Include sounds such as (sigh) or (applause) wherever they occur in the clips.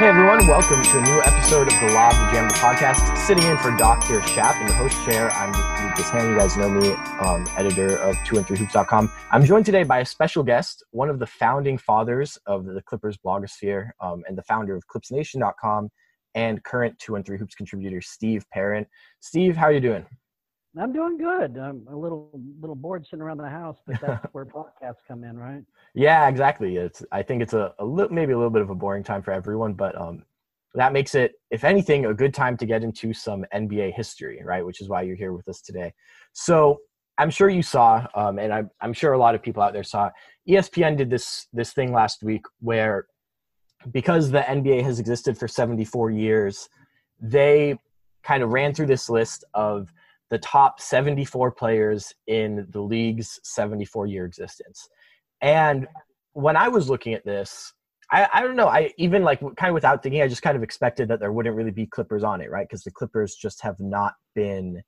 Hey everyone, welcome to a new episode of the Law of the Jam the podcast. Sitting in for Dr. Shap in the host chair, I'm Lucas Hann. You guys know me, um, editor of 2and3hoops.com. I'm joined today by a special guest, one of the founding fathers of the Clippers blogosphere um, and the founder of clipsnation.com and current 2 and 3 hoops contributor Steve Perrin. Steve, how are you doing? I'm doing good. I'm a little little bored sitting around the house, but that's (laughs) where podcasts come in, right? Yeah, exactly. It's I think it's a, a little maybe a little bit of a boring time for everyone, but um, that makes it, if anything, a good time to get into some NBA history, right? Which is why you're here with us today. So I'm sure you saw, um, and I'm, I'm sure a lot of people out there saw. ESPN did this this thing last week where, because the NBA has existed for 74 years, they kind of ran through this list of the top 74 players in the league's 74 year existence. And when I was looking at this, I, I don't know. I even like kind of without thinking, I just kind of expected that there wouldn't really be Clippers on it, right? Because the Clippers just have not been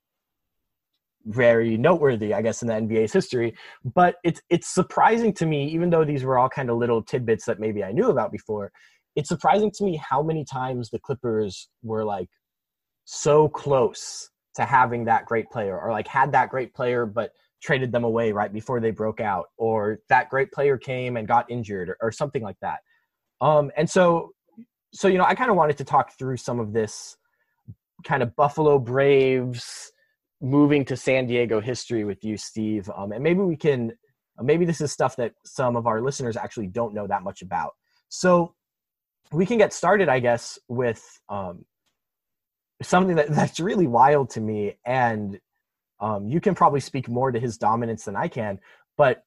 very noteworthy, I guess, in the NBA's history. But it's it's surprising to me, even though these were all kind of little tidbits that maybe I knew about before. It's surprising to me how many times the Clippers were like so close to having that great player, or like had that great player, but traded them away right before they broke out, or that great player came and got injured, or, or something like that. Um, and so, so you know, I kind of wanted to talk through some of this kind of Buffalo Braves moving to San Diego history with you, Steve. Um, and maybe we can, maybe this is stuff that some of our listeners actually don't know that much about. So we can get started, I guess, with um, something that, that's really wild to me. And um, you can probably speak more to his dominance than I can, but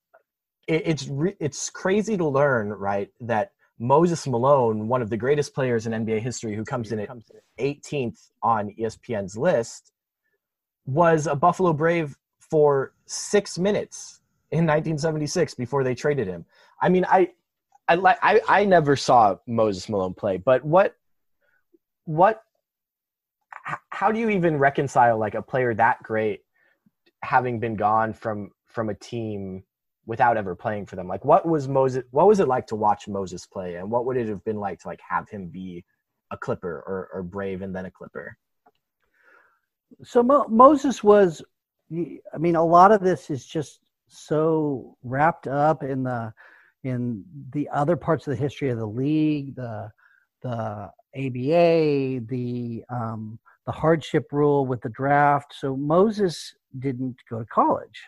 it, it's re- it's crazy to learn, right, that Moses Malone, one of the greatest players in NBA history, who comes in at 18th on ESPN's list, was a Buffalo Brave for six minutes in 1976 before they traded him. I mean, I, I like, I, I never saw Moses Malone play, but what, what, how do you even reconcile like a player that great having been gone from from a team without ever playing for them. Like what was Moses what was it like to watch Moses play and what would it have been like to like have him be a Clipper or, or Brave and then a Clipper? So Mo- Moses was I mean a lot of this is just so wrapped up in the in the other parts of the history of the league, the the ABA, the um, the hardship rule with the draft. So Moses didn't go to college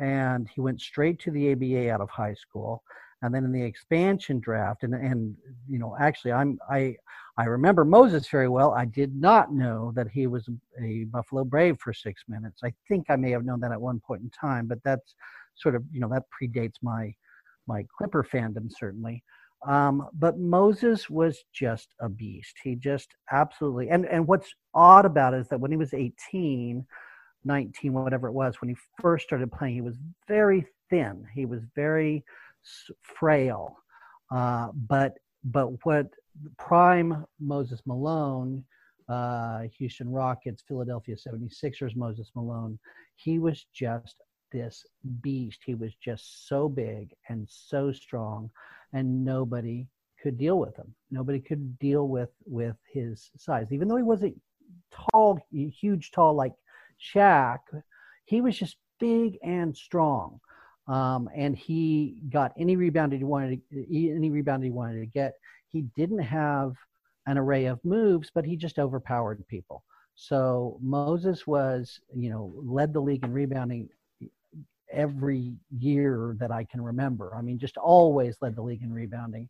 and he went straight to the ABA out of high school. And then in the expansion draft, and and you know, actually, I'm I I remember Moses very well. I did not know that he was a Buffalo Brave for six minutes. I think I may have known that at one point in time, but that's sort of you know that predates my my Clipper fandom certainly. Um, but Moses was just a beast. He just absolutely and and what's odd about it is that when he was 18 19, whatever it was, when he first started playing, he was very thin. He was very frail. Uh, but but what prime Moses Malone, uh, Houston Rockets, Philadelphia 76ers, Moses Malone, he was just this beast. He was just so big and so strong, and nobody could deal with him. Nobody could deal with with his size, even though he wasn't tall, huge, tall like Shaq, he was just big and strong. Um, and he got any rebound he wanted any rebound he wanted to get. He didn't have an array of moves, but he just overpowered people. So Moses was, you know, led the league in rebounding every year that I can remember. I mean, just always led the league in rebounding,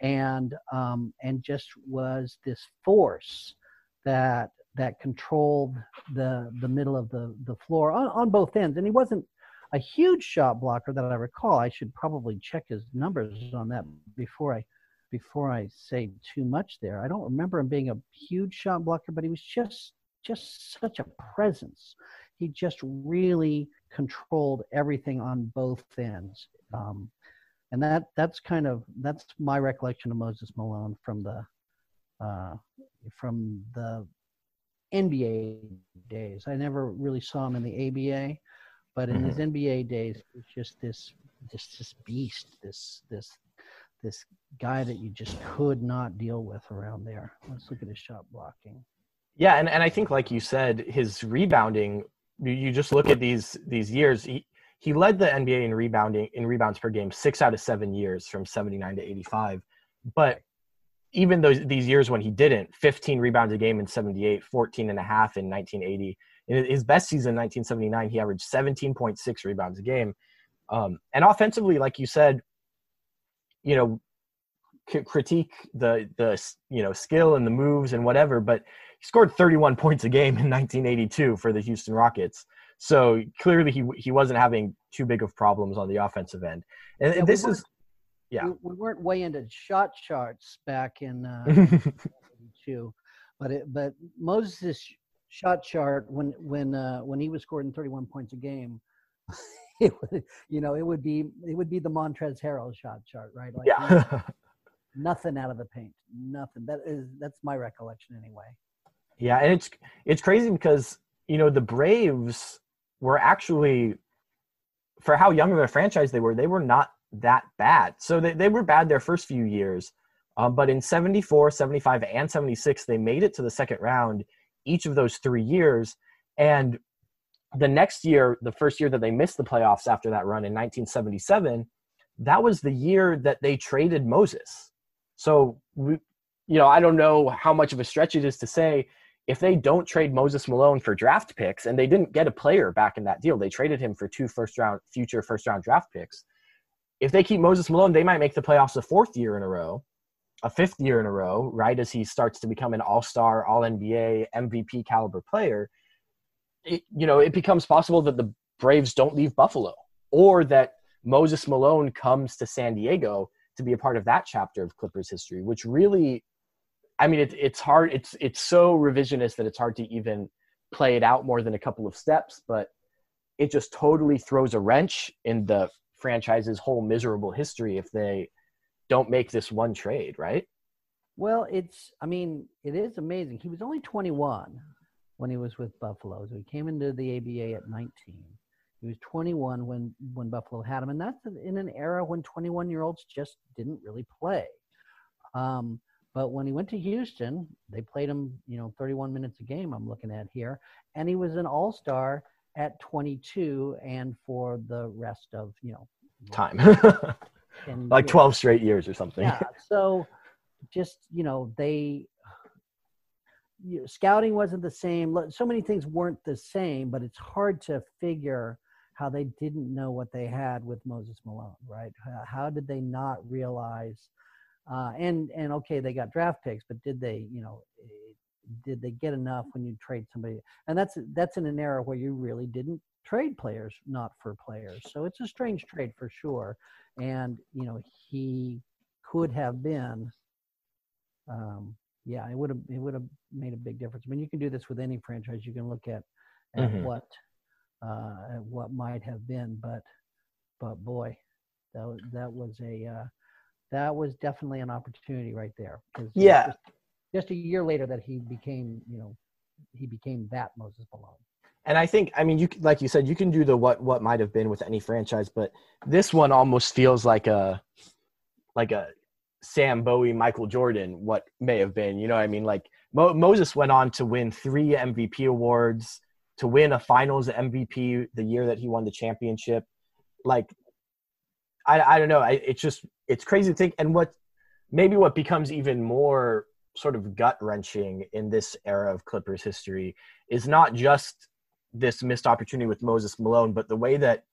and um, and just was this force that that controlled the the middle of the the floor on, on both ends and he wasn't a huge shot blocker that I recall. I should probably check his numbers on that before I before I say too much there. I don't remember him being a huge shot blocker, but he was just just such a presence. He just really controlled everything on both ends. Um, and that that's kind of that's my recollection of Moses Malone from the uh, from the NBA days. I never really saw him in the ABA, but in mm-hmm. his NBA days, it's just this, just this beast, this, this, this guy that you just could not deal with around there. Let's look at his shot blocking. Yeah, and, and I think like you said, his rebounding. You just look at these these years. He he led the NBA in rebounding in rebounds per game six out of seven years from seventy nine to eighty five, but even those these years when he didn't 15 rebounds a game in 78 14 and a half in 1980 in his best season 1979 he averaged 17.6 rebounds a game um, and offensively like you said you know critique the the you know skill and the moves and whatever, but he scored 31 points a game in 1982 for the Houston Rockets. So clearly he he wasn't having too big of problems on the offensive end. And yeah, this is yeah. We, we, weren't way into shot charts back in uh, (laughs) 82, but it, but Moses' shot chart when when uh, when he was scoring 31 points a game (laughs) it would, you know, it would be it would be the Montrezl Harrell shot chart, right? Like yeah. nothing out of the paint, nothing. That is that's my recollection anyway. Yeah, and it's it's crazy because you know the Braves were actually for how young of a franchise they were, they were not that bad. So they, they were bad their first few years. Um, but in 74, 75, and 76, they made it to the second round each of those three years. And the next year, the first year that they missed the playoffs after that run in 1977, that was the year that they traded Moses. So, we, you know, I don't know how much of a stretch it is to say if they don't trade Moses Malone for draft picks, and they didn't get a player back in that deal, they traded him for two first round, future first round draft picks. If they keep Moses Malone, they might make the playoffs a fourth year in a row, a fifth year in a row, right? As he starts to become an all star, all NBA, MVP caliber player it, you know, it becomes possible that the Braves don't leave Buffalo or that Moses Malone comes to San Diego to be a part of that chapter of Clippers history, which really, I mean, it, it's hard. It's, it's so revisionist that it's hard to even play it out more than a couple of steps, but it just totally throws a wrench in the franchise's whole miserable history if they don't make this one trade, right? Well, it's, I mean, it is amazing. He was only 21 when he was with Buffalo. So he came into the ABA at 19. He was 21 when when Buffalo had him, and that's in an era when 21 year olds just didn't really play. Um, but when he went to Houston, they played him, you know, 31 minutes a game. I'm looking at here, and he was an All Star at 22, and for the rest of you know time, (laughs) like 12 straight years or something. Yeah. So just you know they you know, scouting wasn't the same. So many things weren't the same, but it's hard to figure how they didn't know what they had with Moses Malone, right? How did they not realize? Uh, and and okay, they got draft picks, but did they, you know, eh, did they get enough when you trade somebody? And that's that's in an era where you really didn't trade players, not for players. So it's a strange trade for sure. And you know, he could have been um, yeah, it would have it would have made a big difference. I mean, you can do this with any franchise. You can look at at mm-hmm. what uh, at what might have been, but but boy, that that was a uh, that was definitely an opportunity right there. Yeah. Just, just, a year later, that he became you know he became that Moses Malone. And I think, I mean, you like you said, you can do the what what might have been with any franchise, but this one almost feels like a like a Sam Bowie, Michael Jordan, what may have been. You know, I mean, like Mo- Moses went on to win three MVP awards, to win a Finals MVP the year that he won the championship. Like, I, I don't know. I, it's just it's crazy to think. And what maybe what becomes even more sort of gut wrenching in this era of Clippers history is not just this missed opportunity with Moses Malone, but the way that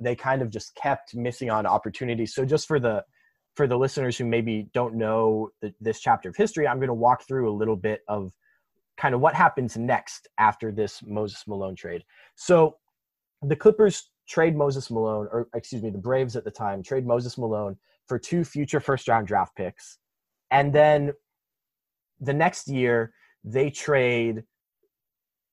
they kind of just kept missing on opportunities. So just for the for the listeners who maybe don't know the, this chapter of history, I'm going to walk through a little bit of kind of what happens next after this Moses Malone trade. So the Clippers trade Moses Malone, or excuse me, the Braves at the time trade Moses Malone for two future first round draft picks. And then the next year, they trade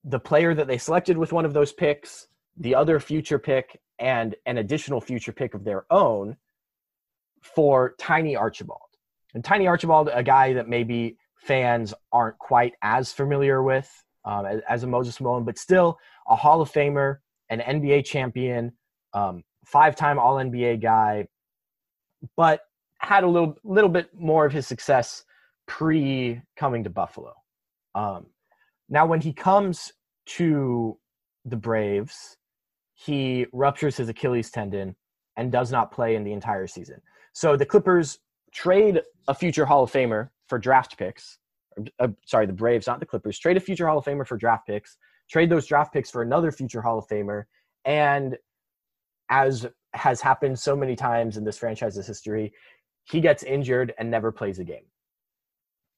the player that they selected with one of those picks, the other future pick, and an additional future pick of their own for Tiny Archibald. And Tiny Archibald, a guy that maybe fans aren't quite as familiar with um, as, as, a Moses Malone, but still a Hall of Famer, an NBA champion, um, five time All NBA guy. But had a little little bit more of his success pre coming to Buffalo. Um, now, when he comes to the Braves, he ruptures his Achilles tendon and does not play in the entire season. So the Clippers trade a future Hall of Famer for draft picks. Uh, sorry, the Braves, not the Clippers, trade a future Hall of Famer for draft picks, trade those draft picks for another future Hall of Famer. And as has happened so many times in this franchise's history, he gets injured and never plays a game.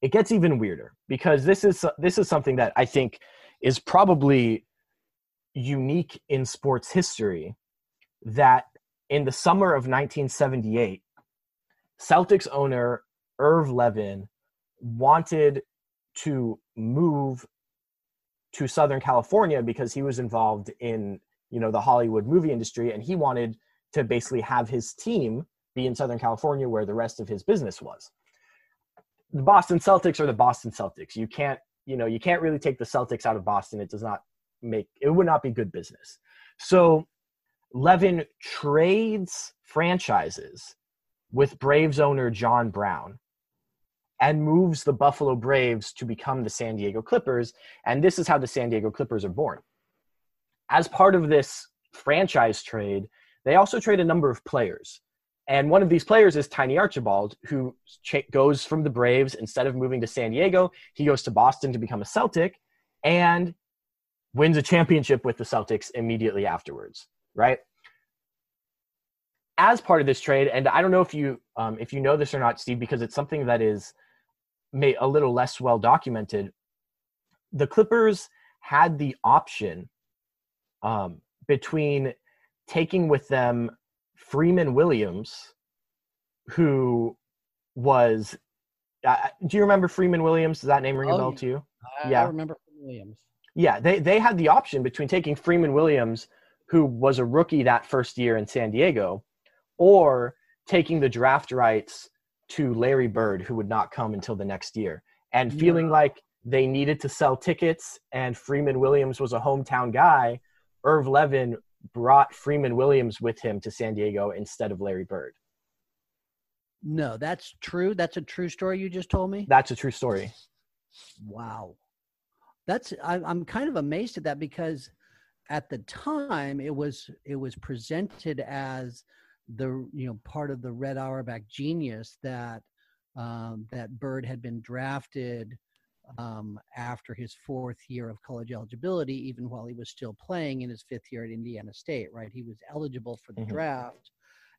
It gets even weirder because this is this is something that I think is probably unique in sports history that in the summer of 1978 Celtics owner Irv Levin wanted to move to Southern California because he was involved in you know the Hollywood movie industry and he wanted to basically have his team be in Southern California where the rest of his business was. The Boston Celtics are the Boston Celtics. You can't, you know, you can't really take the Celtics out of Boston. It does not make it would not be good business. So Levin trades franchises with Braves owner John Brown and moves the Buffalo Braves to become the San Diego Clippers. And this is how the San Diego Clippers are born. As part of this franchise trade, they also trade a number of players. And one of these players is Tiny Archibald, who ch- goes from the Braves. Instead of moving to San Diego, he goes to Boston to become a Celtic and wins a championship with the Celtics immediately afterwards, right? As part of this trade, and I don't know if you um, if you know this or not, Steve, because it's something that is made a little less well documented. The Clippers had the option um, between taking with them Freeman Williams, who was. Uh, do you remember Freeman Williams? Does that name ring a oh, bell to you? I, yeah, I remember Williams. Yeah, they they had the option between taking Freeman Williams, who was a rookie that first year in San Diego, or taking the draft rights to Larry Bird, who would not come until the next year, and feeling like they needed to sell tickets, and Freeman Williams was a hometown guy. Irv Levin brought Freeman Williams with him to San Diego instead of Larry Bird. No, that's true. That's a true story you just told me. That's a true story. Wow, that's I, I'm kind of amazed at that because at the time it was it was presented as the you know part of the Red Auerbach genius that um, that Bird had been drafted um, after his fourth year of college eligibility, even while he was still playing in his fifth year at Indiana State, right? He was eligible for the mm-hmm. draft,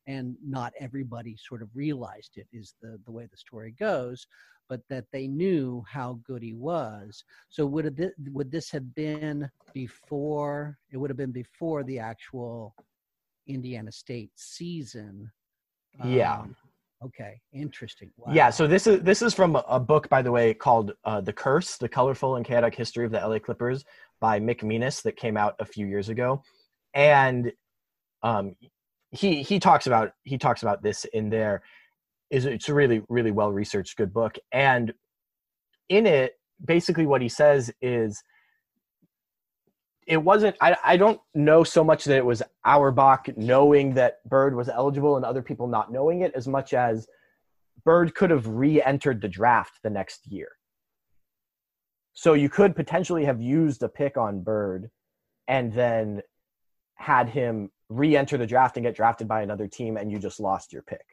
and not everybody sort of realized it, is the, the way the story goes, but that they knew how good he was. So, would, it, would this have been before, it would have been before the actual Indiana State season? Yeah. Um, Okay, interesting. Wow. Yeah, so this is this is from a book, by the way, called uh, "The Curse: The Colorful and Chaotic History of the LA Clippers" by Mick Mennis that came out a few years ago, and um, he he talks about he talks about this in there. Is it's a really really well researched good book, and in it, basically what he says is it wasn't I, I don't know so much that it was Auerbach knowing that Bird was eligible and other people not knowing it as much as Bird could have re-entered the draft the next year. So you could potentially have used a pick on Bird and then had him re-enter the draft and get drafted by another team and you just lost your pick.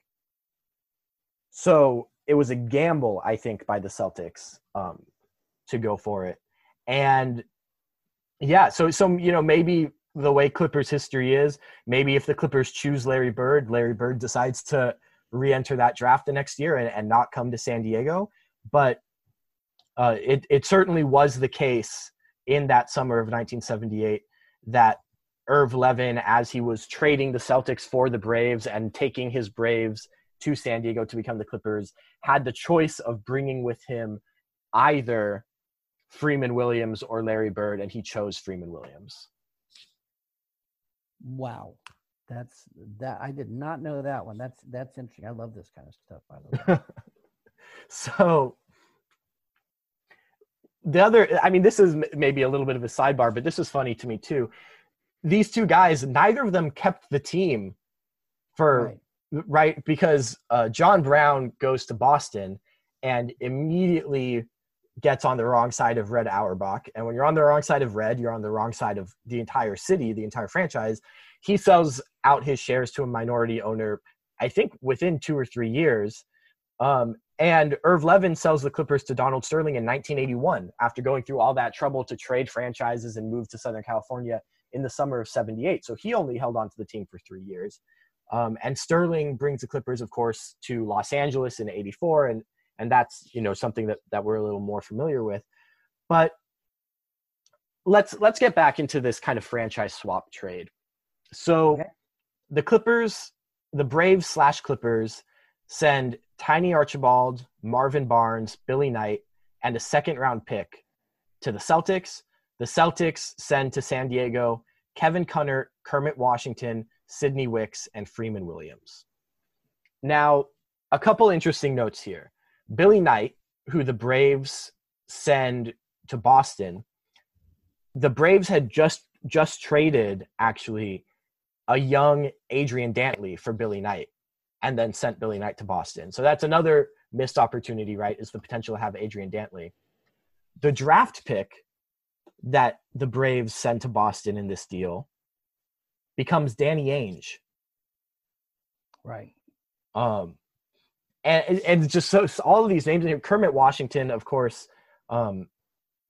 So it was a gamble, I think, by the Celtics um, to go for it. And yeah, so so you know maybe the way Clippers history is, maybe if the Clippers choose Larry Bird, Larry Bird decides to re-enter that draft the next year and, and not come to San Diego. But uh, it it certainly was the case in that summer of 1978 that Irv Levin, as he was trading the Celtics for the Braves and taking his Braves to San Diego to become the Clippers, had the choice of bringing with him either Freeman Williams or Larry Bird, and he chose Freeman Williams. Wow, that's that. I did not know that one. That's that's interesting. I love this kind of stuff. By the way. (laughs) so the other, I mean, this is maybe a little bit of a sidebar, but this is funny to me too. These two guys, neither of them kept the team for right. right? Because uh, John Brown goes to Boston and immediately gets on the wrong side of Red Auerbach. And when you're on the wrong side of Red, you're on the wrong side of the entire city, the entire franchise. He sells out his shares to a minority owner, I think within two or three years. Um, and Irv Levin sells the Clippers to Donald Sterling in 1981 after going through all that trouble to trade franchises and move to Southern California in the summer of 78. So he only held on to the team for three years. Um, and Sterling brings the Clippers, of course, to Los Angeles in 84. And, and that's, you know, something that, that we're a little more familiar with. But let's, let's get back into this kind of franchise swap trade. So okay. the Clippers, the Braves slash Clippers send Tiny Archibald, Marvin Barnes, Billy Knight, and a second round pick to the Celtics. The Celtics send to San Diego Kevin Kunnert, Kermit Washington, Sidney Wicks, and Freeman Williams. Now, a couple interesting notes here. Billy Knight, who the Braves send to Boston, the Braves had just just traded actually a young Adrian Dantley for Billy Knight and then sent Billy Knight to Boston. So that's another missed opportunity, right? Is the potential to have Adrian Dantley. The draft pick that the Braves sent to Boston in this deal becomes Danny Ainge. Right. Um, and and just so, so all of these names. In here. Kermit Washington, of course, um,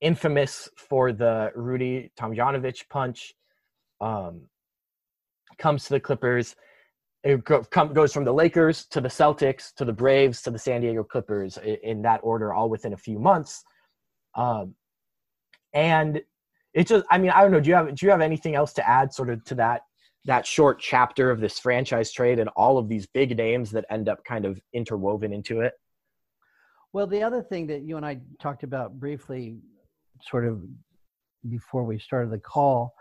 infamous for the Rudy Tomjanovich punch. Um, comes to the Clippers it go, come, goes from the Lakers to the Celtics to the Braves to the San Diego Clippers in, in that order, all within a few months. Um, and it just, I mean, I don't know. Do you have do you have anything else to add, sort of, to that that short chapter of this franchise trade and all of these big names that end up kind of interwoven into it? Well, the other thing that you and I talked about briefly, sort of before we started the call,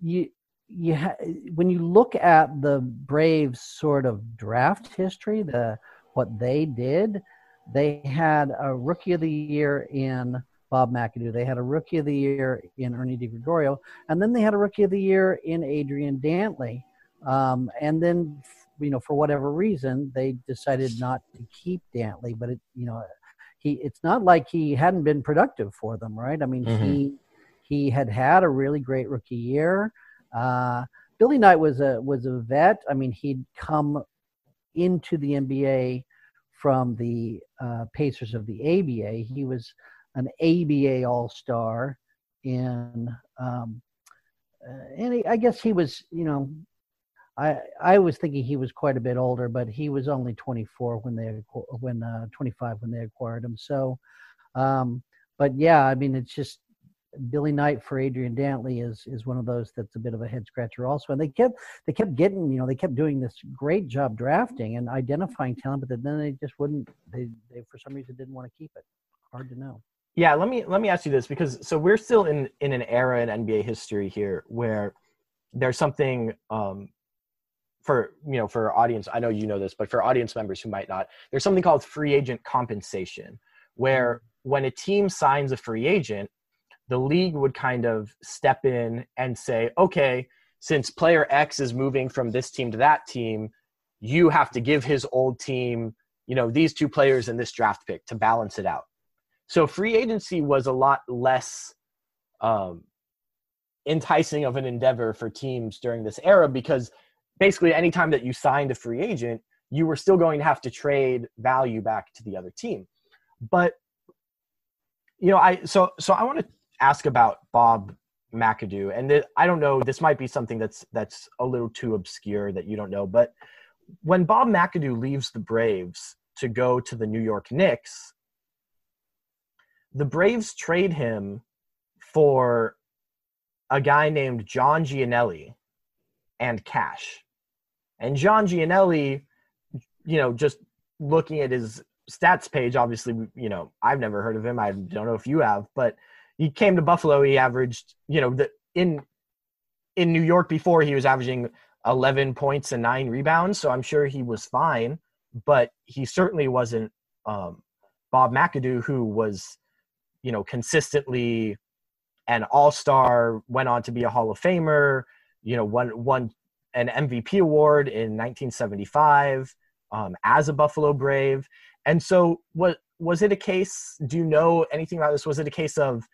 you you ha- when you look at the Braves sort of draft history, the what they did, they had a rookie of the year in Bob McAdoo. They had a rookie of the year in Ernie DiGregorio, and then they had a rookie of the year in Adrian Dantley. Um, and then, you know, for whatever reason, they decided not to keep Dantley. But it, you know, he it's not like he hadn't been productive for them, right? I mean, mm-hmm. he he had had a really great rookie year. Uh, Billy Knight was a was a vet. I mean, he'd come into the NBA from the uh, Pacers of the ABA. He was an ABA All Star in, um, uh, and he, I guess he was, you know, I I was thinking he was quite a bit older, but he was only 24 when they when uh, 25 when they acquired him. So, um, but yeah, I mean, it's just Billy Knight for Adrian Dantley is is one of those that's a bit of a head scratcher also. And they kept they kept getting you know they kept doing this great job drafting and identifying talent, but then they just wouldn't they, they for some reason didn't want to keep it. Hard to know. Yeah, let me let me ask you this because so we're still in in an era in NBA history here where there's something um, for you know for audience. I know you know this, but for audience members who might not, there's something called free agent compensation, where mm-hmm. when a team signs a free agent, the league would kind of step in and say, okay, since player X is moving from this team to that team, you have to give his old team, you know, these two players and this draft pick to balance it out. So free agency was a lot less um, enticing of an endeavor for teams during this era because basically anytime that you signed a free agent, you were still going to have to trade value back to the other team. But you know, I so so I want to ask about Bob McAdoo, and th- I don't know. This might be something that's that's a little too obscure that you don't know. But when Bob McAdoo leaves the Braves to go to the New York Knicks, the Braves trade him for a guy named John Gianelli and cash. And John Gianelli, you know, just looking at his stats page, obviously, you know, I've never heard of him. I don't know if you have, but he came to Buffalo. He averaged, you know, the in in New York before he was averaging 11 points and nine rebounds. So I'm sure he was fine, but he certainly wasn't um, Bob McAdoo, who was, you know, consistently an All Star. Went on to be a Hall of Famer. You know, won won an MVP award in 1975 um, as a Buffalo Brave. And so, what was it a case? Do you know anything about this? Was it a case of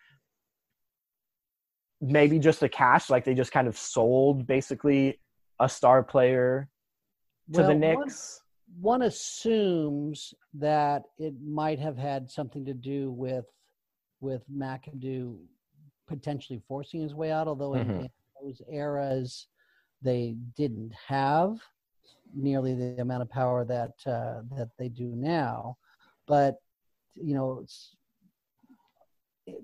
maybe just a cash, like they just kind of sold basically a star player to Well, the one- Knicks? one assumes that it might have had something to do with with McAdoo potentially forcing his way out, although in, Mhm. in those eras they didn't have nearly the amount of power that uh, that they do now. But you know, it's,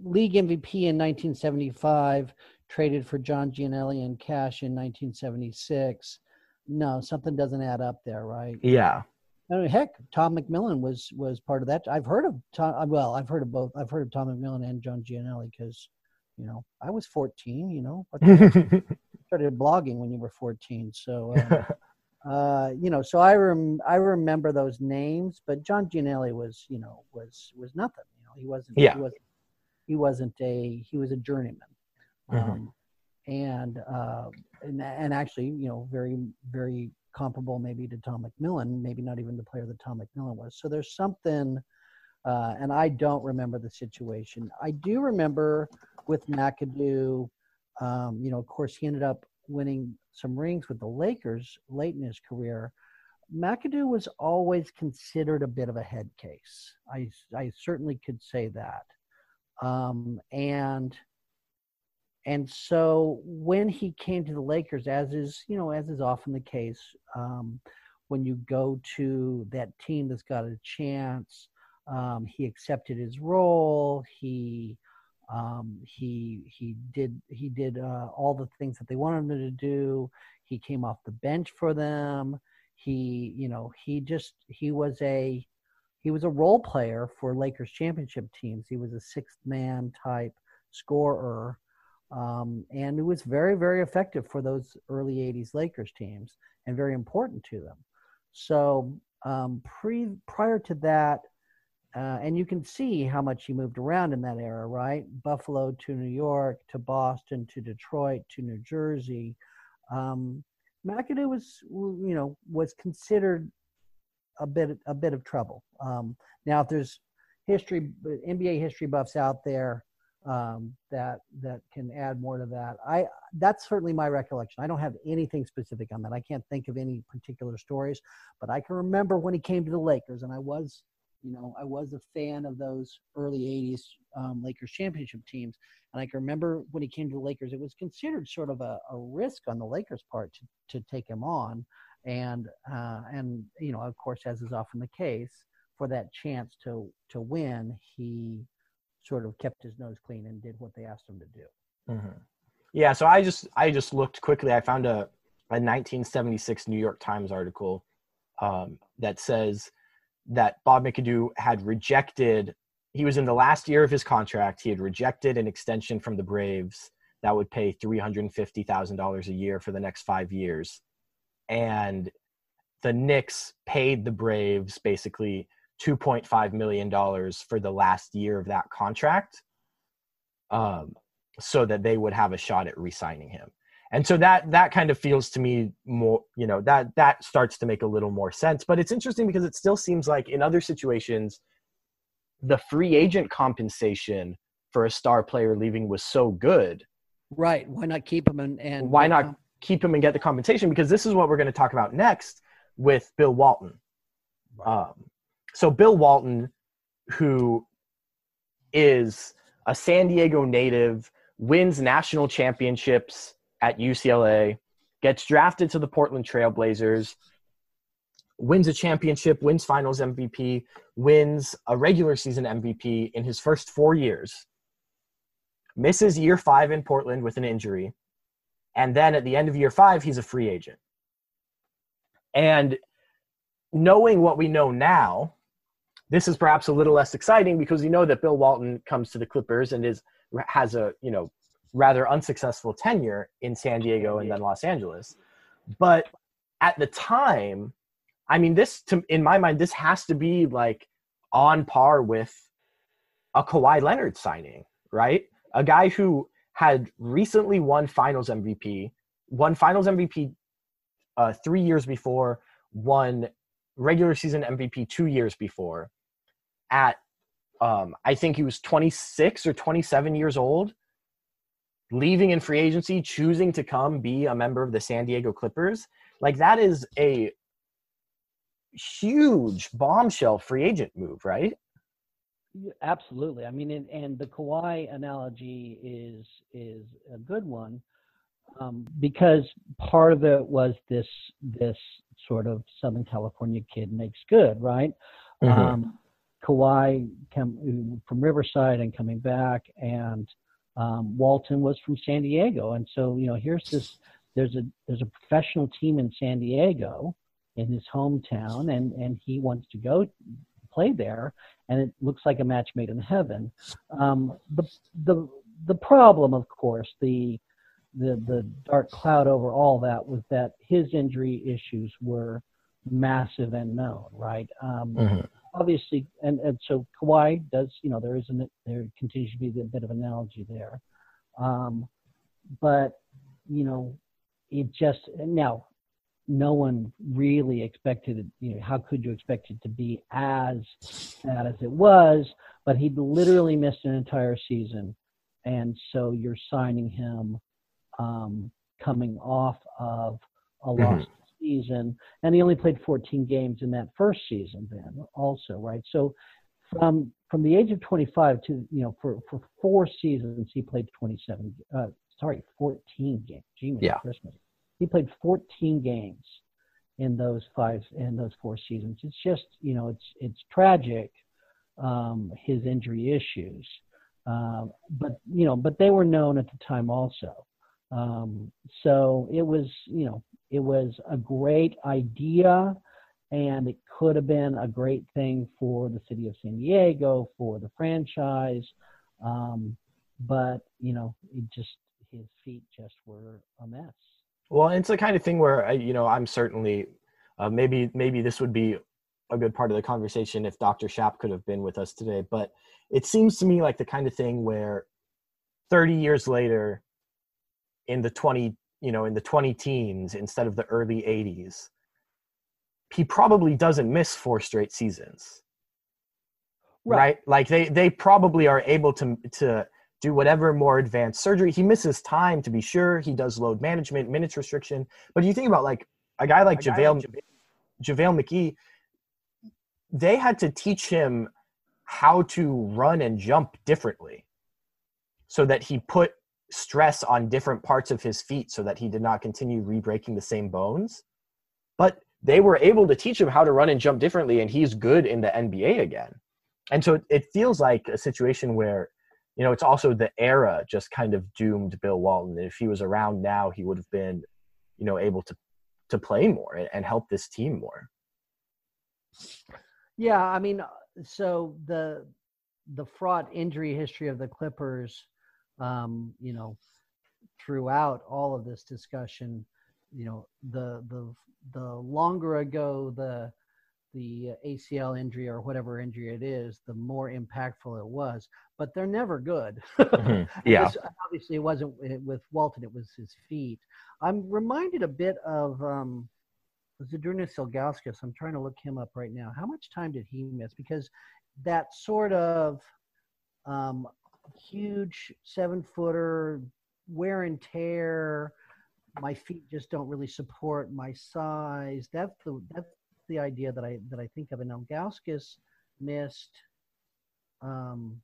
league MVP in 1975 traded for John Gianelli and cash in 1976. No, something doesn't add up there, right? Yeah. I mean, heck, Tom McMillan was was part of that. I've heard of Tom. uh, Well, I've heard of both. I've heard of Tom McMillan and John Gianelli because, you know, I was 14. You know, (laughs) started blogging when you were 14. So, um, (laughs) uh, you know, so I rem- I remember those names, but John Gianelli was, you know, was was nothing. You know, he wasn't. Yeah. He wasn't. He wasn't a. He was a journeyman. Mhm. Um, and, uh, and and actually, you know, very very comparable maybe to Tom McMillan, maybe not even the player that Tom McMillan was. So there's something, uh, and I don't remember the situation. I do remember with McAdoo, um, you know, of course, he ended up winning some rings with the Lakers late in his career. McAdoo was always considered a bit of a head case. I, I certainly could say that. Um, and and so when he came to the Lakers, as is you know as is often the case, um, when you go to that team that's got a chance, um, he accepted his role. He um, he he did he did uh, all the things that they wanted him to do. He came off the bench for them. He you know he just he was a he was a role player for Lakers championship teams. He was a sixth man type scorer um, and it was very very effective for those early 80s lakers teams and very important to them. So um, pre prior to that uh, and you can see how much he moved around in that era right? Buffalo to new york to boston to detroit to new jersey. Um, mcadoo was you know was considered a bit a bit of trouble. Um, now if there's history nba history buffs out there um, that that can add more to that. I that's certainly my recollection. I don't have anything specific on that. I can't think of any particular stories, but I can remember when he came to the Lakers, and I was, you know, I was a fan of those early '80s um, Lakers championship teams, and I can remember when he came to the Lakers, it was considered sort of a, a risk on the Lakers' part to to take him on, and uh, and you know, of course, as is often the case, for that chance to to win, he sort of kept his nose clean and did what they asked him to do. Mhm. Yeah, so I just I just looked quickly. I found a, a 1976 New York Times article um, that says that Bob McAdoo had rejected. He was in the last year of his contract. He had rejected an extension from the Braves that would pay three hundred fifty thousand dollars a year for the next five years, and the Knicks paid the Braves basically two point five million dollars for the last year of that contract. Um, so that they would have a shot at re-signing him. And so that that kind of feels to me more, you know, that that starts to make a little more sense. But it's interesting because it still seems like in other situations, the free agent compensation for a star player leaving was so good. Right. Why not keep him and, and Why not keep him and get the compensation? Because this is what we're going to talk about next with Bill Walton. Um, so Bill Walton, who is a San Diego native, wins national championships at UCLA, gets drafted to the Portland Trailblazers, wins a championship, wins finals MVP, wins a regular season MVP in his first four years, misses year five in Portland with an injury, and then at the end of year five, he's a free agent. And knowing what we know now, this is perhaps a little less exciting because you know that Bill Walton comes to the Clippers and is has a you know rather unsuccessful tenure in San Diego and then Los Angeles. But at the time, I mean, this to in my mind, this has to be like on par with a Kawhi Leonard signing, right? A guy who had recently won Finals MVP, won Finals MVP uh, three years before, won regular season MVP two years before. At um, I think he was 26 or 27 years old, leaving in free agency, choosing to come be a member of the San Diego Clippers. Like that is a huge bombshell free agent move, right? Absolutely. I mean, and, and the Kawhi analogy is is a good one um, because part of it was this this sort of Southern California kid makes good, right? Mm-hmm. Um, Kawhi came from Riverside and coming back, and um, Walton was from San Diego, and so you know here's this there's a there's a professional team in San Diego in his hometown, and and he wants to go play there, and it looks like a match made in heaven. Um, the the the problem, of course, the the the dark cloud over all that was that his injury issues were massive and known, right? Um, mm-hmm. Obviously, and, and so Kawhi does, you know, there is an there continues to be a bit of analogy there, um, but you know, it just now no one really expected it. You know, how could you expect it to be as bad as it was? But he literally missed an entire season, and so you're signing him um, coming off of a mm-hmm. lost. Season, and he only played 14 games in that first season. Then also, right? So from from the age of 25 to you know for for four seasons he played 27. Uh, sorry, 14 games. Gee, yeah. Christmas. He played 14 games in those five in those four seasons. It's just you know it's it's tragic um, his injury issues, uh, but you know but they were known at the time also. Um, so it was, you know, it was a great idea and it could have been a great thing for the city of San Diego, for the franchise. Um, but, you know, it just, his feet just were a mess. Well, it's the kind of thing where, you know, I'm certainly, uh, maybe, maybe this would be a good part of the conversation if Dr. Shap could have been with us today, but it seems to me like the kind of thing where 30 years later, in the 20 you know in the 20 teens instead of the early 80s he probably doesn't miss four straight seasons. Right, right? like they they probably are able to to do whatever more advanced surgery. He misses time to be sure. He does load management minutes restriction. But you think about like a guy like a JaVale, like JaVale McGee they had to teach him how to run and jump differently so that he put stress on different parts of his feet so that he did not continue re-breaking the same bones. But they were able to teach him how to run and jump differently, and he's good in the NBA again. And so it feels like a situation where, you know, it's also the era just kind of doomed Bill Walton. If he was around now, he would have been, you know, able to to play more and, help this team more. Yeah, I mean, so the the fraught injury history of the Clippers um, you know, throughout all of this discussion, you know, the the the longer ago the the ACL injury or whatever injury it is, the more impactful it was. But they're never good. (laughs) mm-hmm. Yeah. This, obviously, it wasn't with Walton; it was his feet. I'm reminded a bit of um, Ilgauskas. I'm trying to look him up right now. How much time did he miss? Because that sort of um, huge seven footer, wear and tear. My feet just don't really support my size. That's the that's the idea that I that I think of. And Ilgauskas missed um,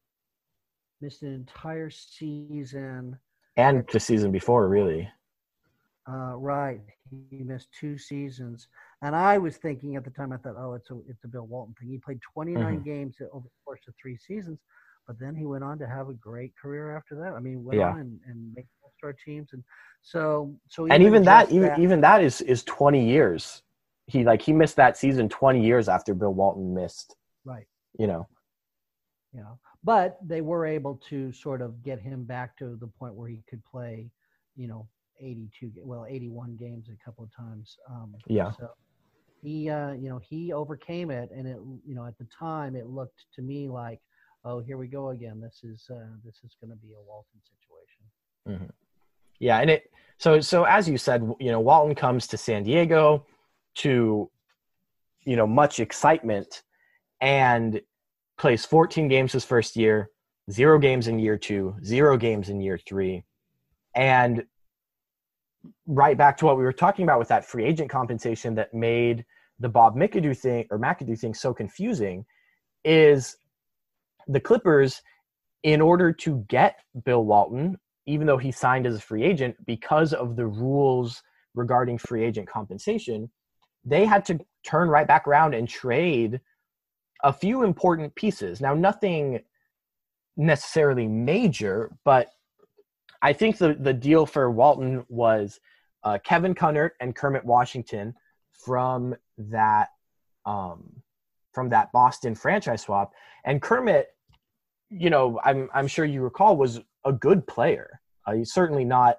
missed an entire season. And the season before, really. Uh, right, he missed two seasons, and I was thinking at the time, I thought, oh, it's a it's a Bill Walton thing. He played 29 mm-hmm. games over the course of three seasons but then he went on to have a great career after that. I mean, went yeah. on and, and make all star teams, and so so. Even and even that, even that, even that is is twenty years. He like he missed that season twenty years after Bill Walton missed. Right. You know. You know, but they were able to sort of get him back to the point where he could play, you know, eighty-two, well, eighty-one games a couple of times. Um, yeah. So he, uh, you know, he overcame it, and it, you know, at the time, it looked to me like oh, here we go again. This is uh, this is going to be a Walton situation. Mm-hmm. Yeah, and it So so as you said, you know, Walton comes to San Diego to you know much excitement and plays 14 games his first year, zero games in year two, zero games in year three, and right back to what we were talking about with that free agent compensation that made the Bob McAdoo thing or McAdoo thing so confusing is the Clippers, in order to get Bill Walton, even though he signed as a free agent, because of the rules regarding free agent compensation, they had to turn right back around and trade a few important pieces. Now, nothing necessarily major, but I think the, the deal for Walton was uh, Kevin Kunnert and Kermit Washington from that um, from that Boston franchise swap. And Kermit, you know, I'm I'm sure you recall was a good player. Uh, he's certainly not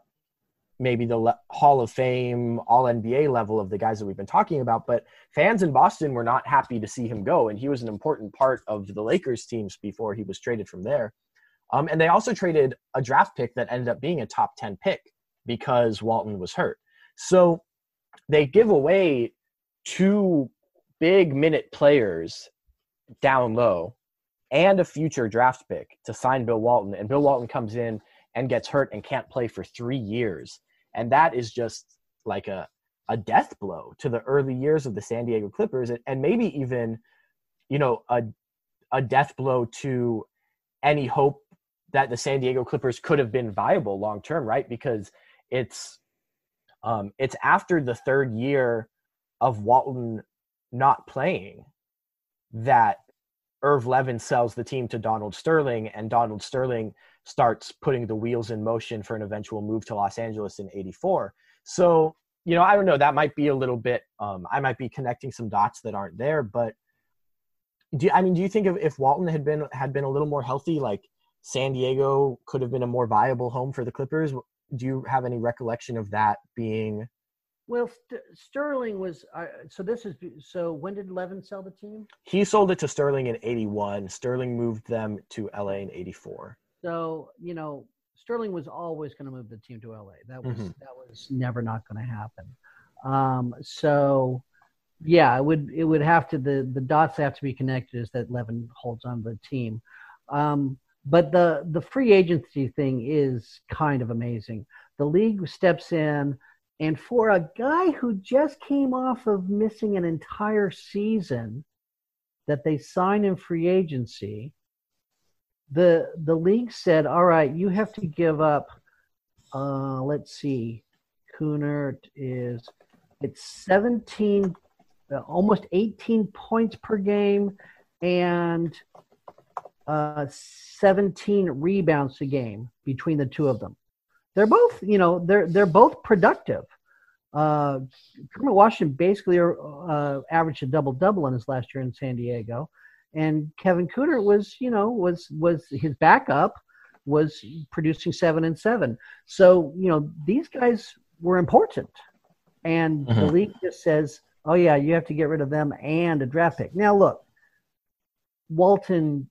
maybe the le- Hall of Fame, All NBA level of the guys that we've been talking about, but fans in Boston were not happy to see him go, and he was an important part of the Lakers teams before he was traded from there. Um, and they also traded a draft pick that ended up being a top 10 pick because Walton was hurt. So they give away two big minute players down low and a future draft pick to sign Bill Walton. And Bill Walton comes in and gets hurt and can't play for three years. And that is just like a, a death blow to the early years of the San Diego Clippers and, and maybe even, you know, a, a death blow to any hope that the San Diego Clippers could have been viable long term, right? Because it's um, it's after the third year of Walton not playing that Irv Levin sells the team to Donald Sterling, and Donald Sterling starts putting the wheels in motion for an eventual move to Los Angeles in '84. So, you know, I don't know. That might be a little bit. Um, I might be connecting some dots that aren't there, but do I mean, do you think if, if Walton had been had been a little more healthy, like San Diego could have been a more viable home for the Clippers? Do you have any recollection of that being? Well, St- Sterling was uh, so. This is so. When did Levin sell the team? He sold it to Sterling in '81. Sterling moved them to LA in '84. So you know, Sterling was always going to move the team to LA. That was Mhm. that was never not going to happen. Um, so yeah, it would it would have to the the dots have to be connected. Is that Levin holds on to the team? Um, but the the free agency thing is kind of amazing. The league steps in, and for a guy who just came off of missing an entire season, that they sign in free agency, the the league said, "All right, you have to give up." Uh, let's see, Kunnert is it's 17, uh, almost 18 points per game, and uh, 17 rebounds a game between the two of them. They're both, you know, they're they're both productive. Uh, Kermit Washington basically uh, averaged a double double in his last year in San Diego, and Kevin Kunnert was, you know, was was his backup was producing seven and seven. So you know these guys were important, and the Mhm. league just says, "Oh yeah, you have to get rid of them and a draft pick." Now look, Walton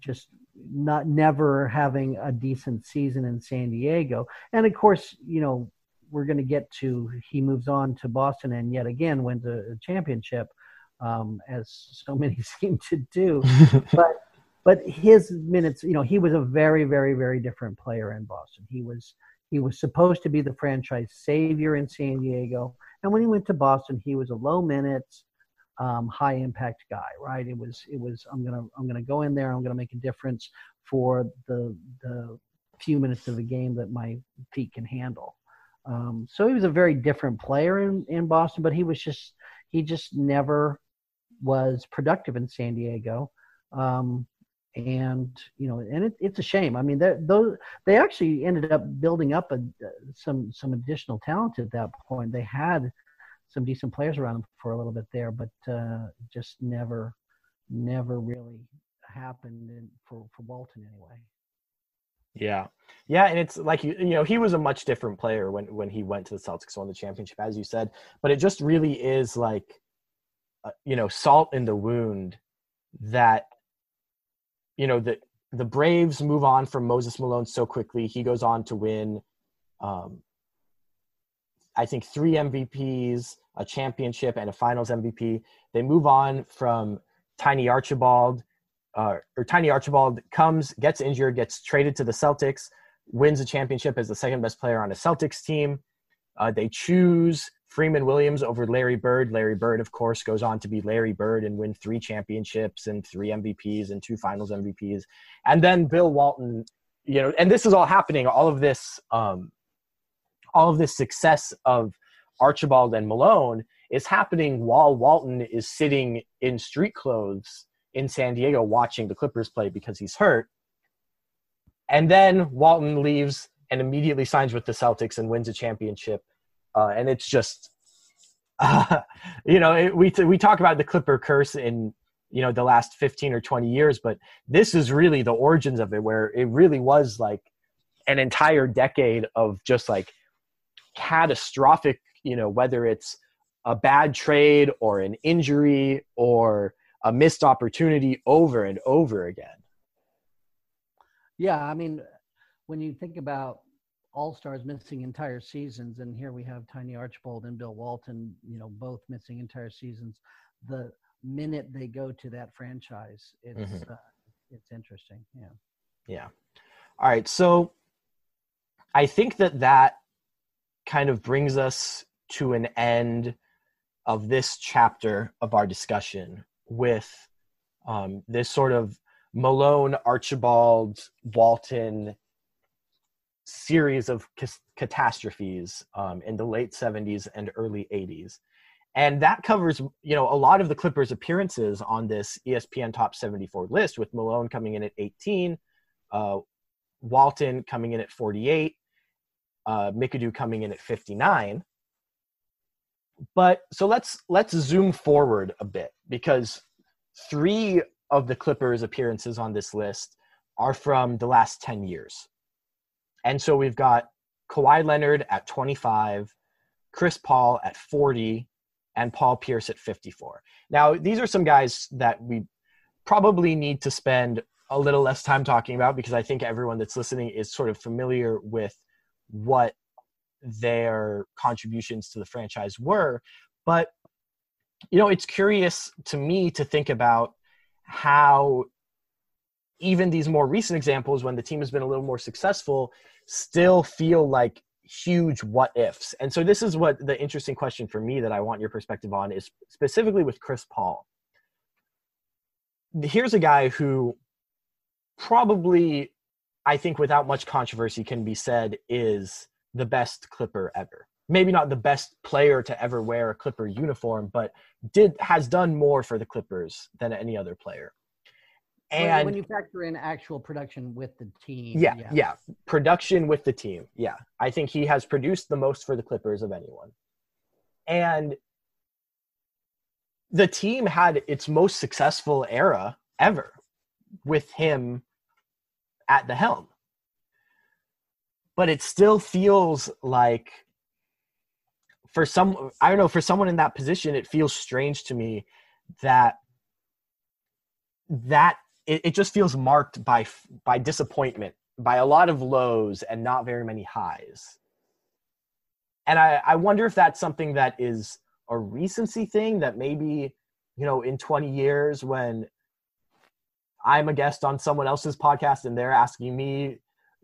just not never having a decent season in San Diego. And of course, you know, we're going to get to he moves on to Boston and yet again wins a championship, um, as so (laughs) many seem to do. (laughs) but but his minutes, you know, he was a very very very different player in Boston. He was he was supposed to be the franchise savior in San Diego, and when he went to Boston, he was a low minutes, um, high impact guy, right? It was it was I'm gonna I'm gonna go in there, I'm gonna make a difference for the the few minutes of the game that my feet can handle. Um, so he was a very different player in, in Boston, but he was just he just never was productive in San Diego. Um, and you know, and it, it's a shame. I mean, those they actually ended up building up a, some some additional talent at that point. They had some decent players around them for a little bit there, but uh, just never, never really happened in, for for Walton anyway. Yeah, yeah, and it's like you, you know, he was a much different player when when he went to the Celtics, won the championship, as you said. But it just really is like, uh, you know, salt in the wound that, you know, the the Braves move on from Moses Malone so quickly. He goes on to win, um, I think three MVPs, a championship, and a Finals MVP. They move on from Tiny Archibald, uh, or Tiny Archibald comes, gets injured, gets traded to the Celtics, wins a championship as the second best player on a Celtics team. Uh, they choose Freeman Williams over Larry Bird. Larry Bird, of course, goes on to be Larry Bird and win three championships and three MVPs and two Finals MVPs. And then Bill Walton, you know, and this is all happening. All of this, um, all of this success of Archibald and Malone is happening while Walton is sitting in street clothes in San Diego watching the Clippers play because he's hurt. And then Walton leaves and immediately signs with the Celtics and wins a championship. Uh, and it's just, uh, (laughs) you know, it, we we talk about the Clipper curse in you know the last fifteen or twenty years, but this is really the origins of it, where it really was like an entire decade of just like catastrophic, you know, whether it's a bad trade or an injury or a missed opportunity over and over again. Yeah, I mean, when you think about all stars missing entire seasons, and here we have Tiny Archibald and Bill Walton, you know, both missing entire seasons. The minute they go to that franchise, it's mm-hmm. uh, it's interesting. Yeah. Yeah. All right. So I think that that kind of brings us to an end of this chapter of our discussion with um, this sort of Malone, Archibald, Walton series of catastrophes um, in the late 70s and early 80s. And that covers, you know, a lot of the Clippers' appearances on this ESPN Top 74 list, with Malone coming in at 18, uh, Walton coming in at 48, uh, coming in at 59 but so let's let's zoom forward a bit because three of the Clippers' appearances on this list are from the last 10 years. And so we've got Kawhi Leonard at 25, Chris Paul at 40, and Paul Pierce at 54. Now, these are some guys that we probably need to spend a little less time talking about because I think everyone that's listening is sort of familiar with what their contributions to the franchise were. But, you know, it's curious to me to think about how even these more recent examples, when the team has been a little more successful, still feel like huge what ifs. And so this is what the interesting question for me that I want your perspective on is specifically with Chris Paul. Here's a guy who probably I think without much controversy can be said is the best Clipper ever. Maybe not the best player to ever wear a Clipper uniform, but did has done more for the Clippers than any other player. And when you factor in actual production with the team, yeah, yeah, yeah, production with the team, yeah, I think he has produced the most for the Clippers of anyone. And the team had its most successful era ever with him at the helm but it still feels like for some i don't know for someone in that position it feels strange to me that that it, it just feels marked by by disappointment by a lot of lows and not very many highs. And i i wonder if that's something that is a recency thing that maybe you know in 20 years when i'm a guest on someone else's podcast and they're asking me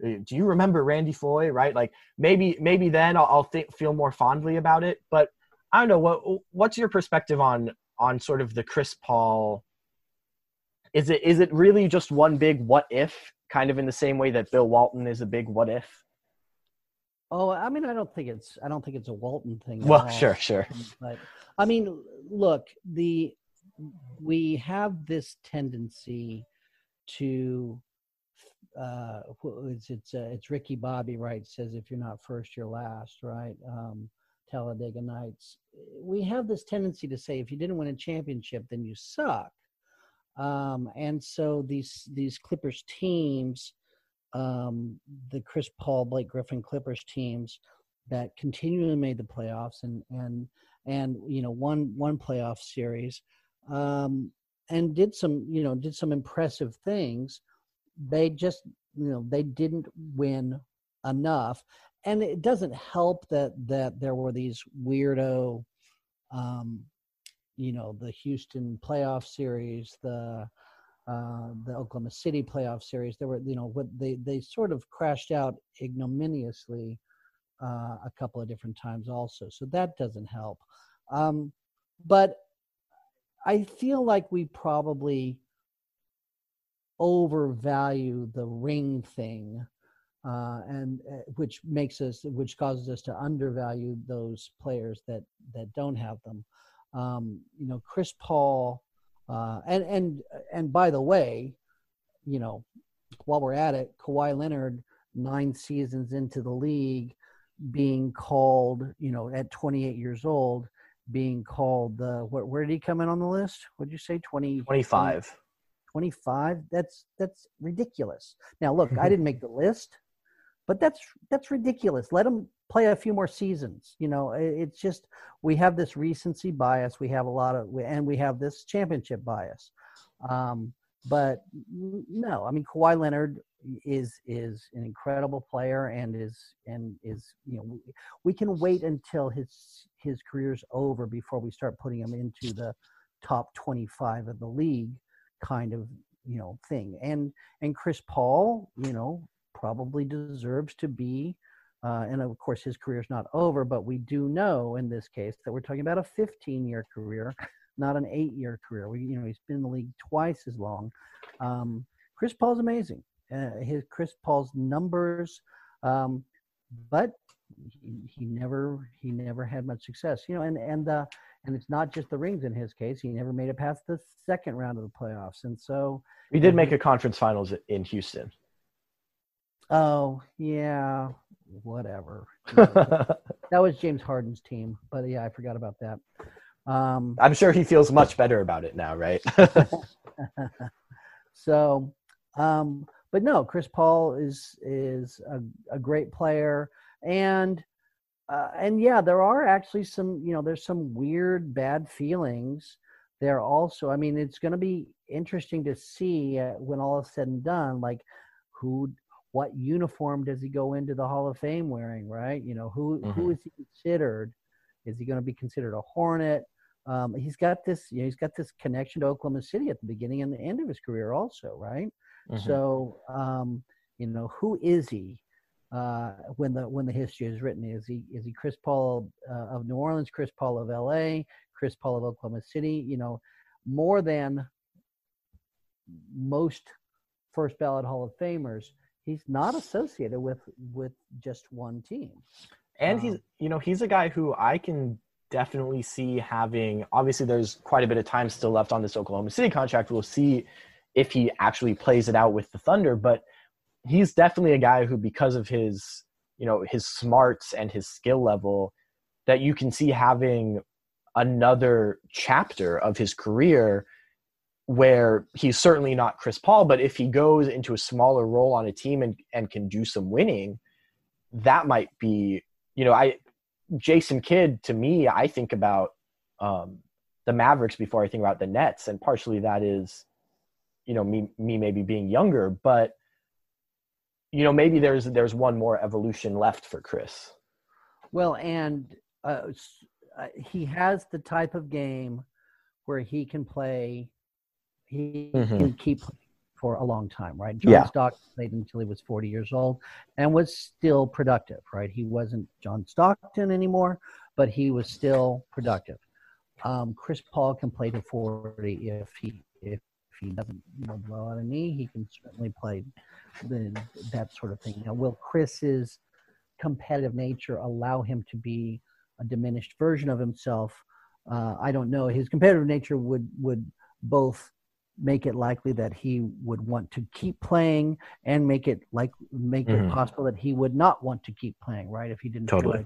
Uh, do you remember Randy Foye? Right? Like maybe maybe then I'll, I'll think, feel more fondly about it. But I don't know what what's your perspective on on sort of the Chris Paul. Is it is it really just one big what if, kind of in the same way that Bill Walton is a big what if? Oh, I mean, I don't think it's I don't think it's a Walton thing. Well, sure, sure. But I mean, look, the we have this tendency to uh, it's it's uh, it's Ricky Bobby right says if you're not first you're last right? Um, Talladega Nights. We have this tendency to say if you didn't win a championship then you suck. Um, and so these these Clippers teams um, the Chris Paul Blake Griffin Clippers teams that continually made the playoffs and and and you know one one playoff series um, and did some you know did some impressive things they just you know they didn't win enough and it doesn't help that that there were these weirdo um you know the houston playoff series the uh, the Oklahoma City playoff series. There were, you know, what they they sort of crashed out ignominiously uh, a couple of different times also. So that doesn't help. Um, but I feel like we probably overvalue the ring thing, uh, and uh, which makes us, which causes us to undervalue those players that that don't have them. Um, you know, Chris Paul uh, and and and by the way, you know, while we're at it, Kawhi Leonard, nine seasons into the league, being called, you know, at 28 years old, being called the where, where did he come in on the list? What'd you say? 20, 25. 25. That's that's ridiculous. Now look, I didn't make the (laughs) list, but that's that's ridiculous. Let him play a few more seasons. You know, it's just we have this recency bias. We have a lot of, and we have this championship bias. Um, but no, I mean Kawhi Leonard is is an incredible player and is and is you know we, we can wait until his his career's over before we start putting him into the top 25 of the league kind of you know thing and and Chris Paul you know probably deserves to be uh, and of course, his career is not over, but we do know in this case that we're talking about a 15 year career, not an eight year career. We, you know, he's been in the league twice as long. Um, Chris Paul's amazing. Uh, his Chris Paul's numbers, um, but he, he, never he never had much success. You know, and and uh, and it's not just the rings in his case. He never made it past the second round of the playoffs, and so he did make a conference finals in Houston. Oh yeah, whatever. (laughs) that was James Harden's team, but yeah, I forgot about that. Um, I'm sure he feels much better about it now, right? (laughs) so, um, but no, Chris Paul is is a, a great player, and uh, and yeah, there are actually some you know there's some weird bad feelings there also. I mean, it's going to be interesting to see uh, when all is said and done, like who what uniform does he go into the Hall of Fame wearing, right? You know, who mm-hmm. who is he considered? Is he going to be considered a Hornet? Um, he's got this, you know, he's got this connection to Oklahoma City at the beginning and the end of his career, also, right? Mm-hmm. So, um, you know, who is he uh, when the when the history is written? Is he is he Chris Paul uh, of New Orleans, Chris Paul of L.A., Chris Paul of Oklahoma City? You know, more than most first ballot Hall of Famers he's not associated with with just one team. And um, he's you know he's a guy who I can definitely see having. Obviously, there's quite a bit of time still left on this Oklahoma City contract. We'll see if he actually plays it out with the Thunder, but he's definitely a guy who, because of his you know his smarts and his skill level, that you can see having another chapter of his career where he's certainly not Chris Paul, but if he goes into a smaller role on a team and, and can do some winning, that might be, you know, I Jason Kidd to me, I think about um, the Mavericks before I think about the Nets, and partially that is, you know, me me maybe being younger, but you know, maybe there's there's one more evolution left for Chris. Well, and uh, uh he has the type of game where he can play he mm-hmm. can keep for a long time, right? John yeah. Stockton played until he was 40 years old and was still productive, right? He wasn't John Stockton anymore, but he was still productive. Um, Chris Paul can play to 40 if he if he doesn't know, blow out a knee. He can certainly play the, that sort of thing. Now, will Chris's competitive nature allow him to be a diminished version of himself? Uh, I don't know. His competitive nature would would both make it likely that he would want to keep playing and make it like make mm-hmm. it possible that he would not want to keep playing right if he didn't totally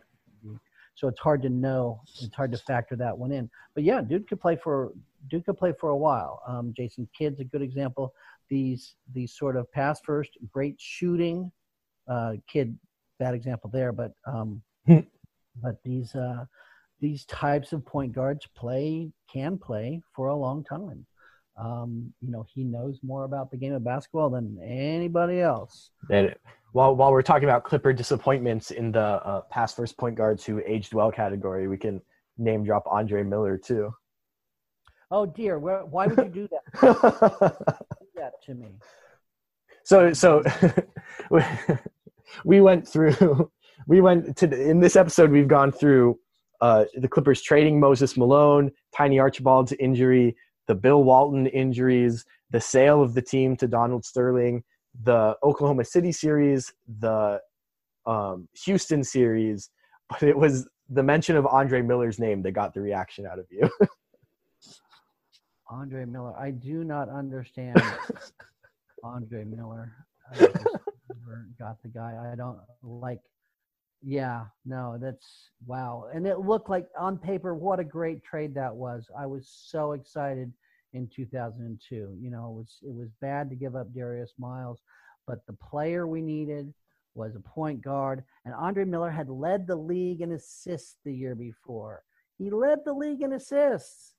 so it's hard to know it's hard to factor that one in but yeah dude could play for dude could play for a while um, jason kidd's a good example these these sort of pass first great shooting uh, kid bad example there but um, hmm. but these uh, these types of point guards play can play for a long time um, you know, he knows more about the game of basketball than anybody else. And while while we're talking about Clipper disappointments in the uh, past first point guards who aged well category, we can name drop Andre Miller too. Oh dear, where, why would you do that? (laughs) do that to me. So so (laughs) we went through (laughs) we went to in this episode we've gone through uh, the Clippers trading Moses Malone, Tiny Archibald's injury, the Bill Walton injuries, the sale of the team to Donald Sterling, the Oklahoma City series, the um, Houston series, but it was the mention of Andre Miller's name that got the reaction out of you. Andre Miller. I do not understand (laughs) Andre Miller. I (laughs) never got the guy. I don't like. Yeah, no, that's wow. And it looked like on paper, what a great trade that was. I was so excited in 2002. You know, it was it was bad to give up Darius Miles, but the player we needed was a point guard, and Andre Miller had led the league in assists the year before. He led the league in assists,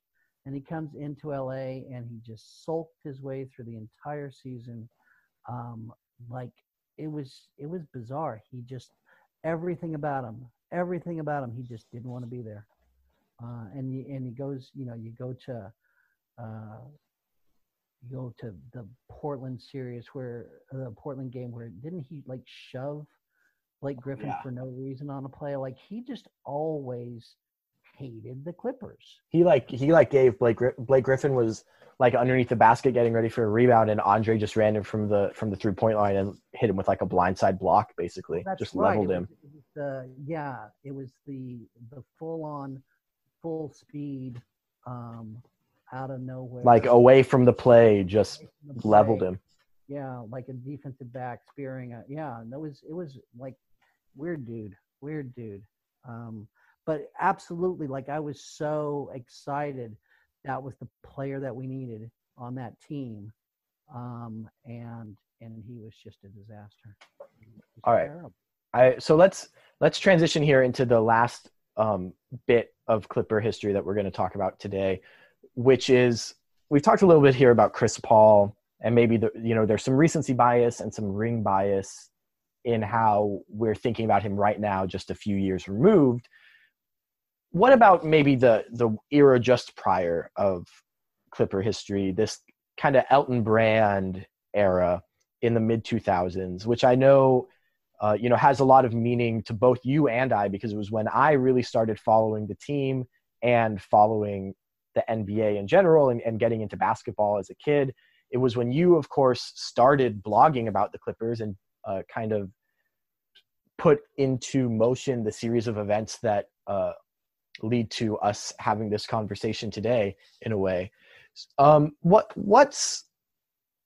and he comes into LA and he just sulked his way through the entire season. Um, like it was it was bizarre. He just everything about him, everything about him, he just didn't want to be there. Uh, and you, and he goes, you know, you go to uh, you go to the Portland series where the Portland game where didn't he like shove Blake Griffin yeah. for no reason on a play? Like he just always hated the Clippers. He like he like gave Blake Blake Griffin was like underneath the basket getting ready for a rebound, and Andre just ran him from the from the three point line and hit him with like a blindside block, basically. That's just right. leveled it him. Was, it was yeah, it was the the full on, full speed, um, out of nowhere. Like away from the play, just the play. leveled him. Yeah, like a defensive back spearing. A, yeah, that was it was like weird dude, weird dude. Um, but absolutely, like I was so excited. That was the player that we needed on that team, um, and and he was just a disaster. All right. Terrible. I so let's let's transition here into the last um, bit of Clipper history that we're going to talk about today, which is we've talked a little bit here about Chris Paul and maybe the you know there's some recency bias and some ring bias in how we're thinking about him right now, just a few years removed. What about maybe the the era just prior of Clipper history, this kind of Elton Brand era in the mid 2000s, which I know uh, you know has a lot of meaning to both you and I because it was when I really started following the team and following the NBA in general and, and getting into basketball as a kid. It was when you, of course, started blogging about the Clippers and uh, kind of put into motion the series of events that uh, lead to us having this conversation today in a way. Um, what what's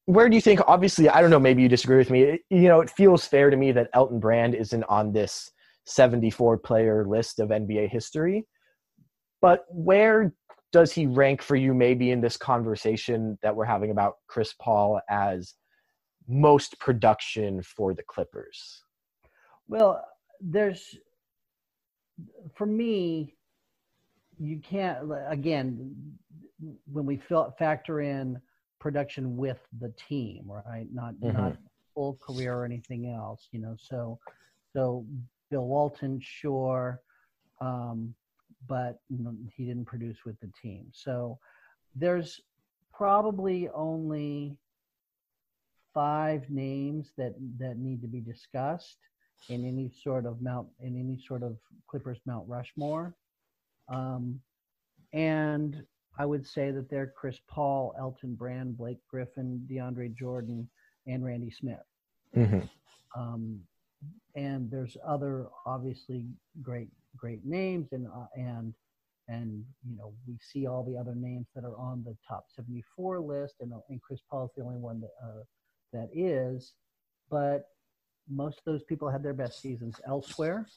where do you think? Obviously, I don't know. Maybe you disagree with me. It, you know, it feels fair to me that Elton Brand isn't on this 74 player list of NBA history. But where does he rank for you maybe in this conversation that we're having about Chris Paul as most production for the Clippers? Well, there's for me, you can't again when we factor in production with the team, right? Not mm-hmm. not full career or anything else, you know. So so Bill Walton, sure, um, but he didn't produce with the team. So there's probably only five names that that need to be discussed in any sort of Mount in any sort of Clippers Mount Rushmore. Um, and I would say that they're Chris Paul, Elton Brand, Blake Griffin, DeAndre Jordan, and Randy Smith. Mm-hmm. Um, and there's other obviously great great names and uh, and and you know we see all the other names that are on the top 74 list and, uh, and Chris Paul is the only one that uh, that is but most of those people had their best seasons elsewhere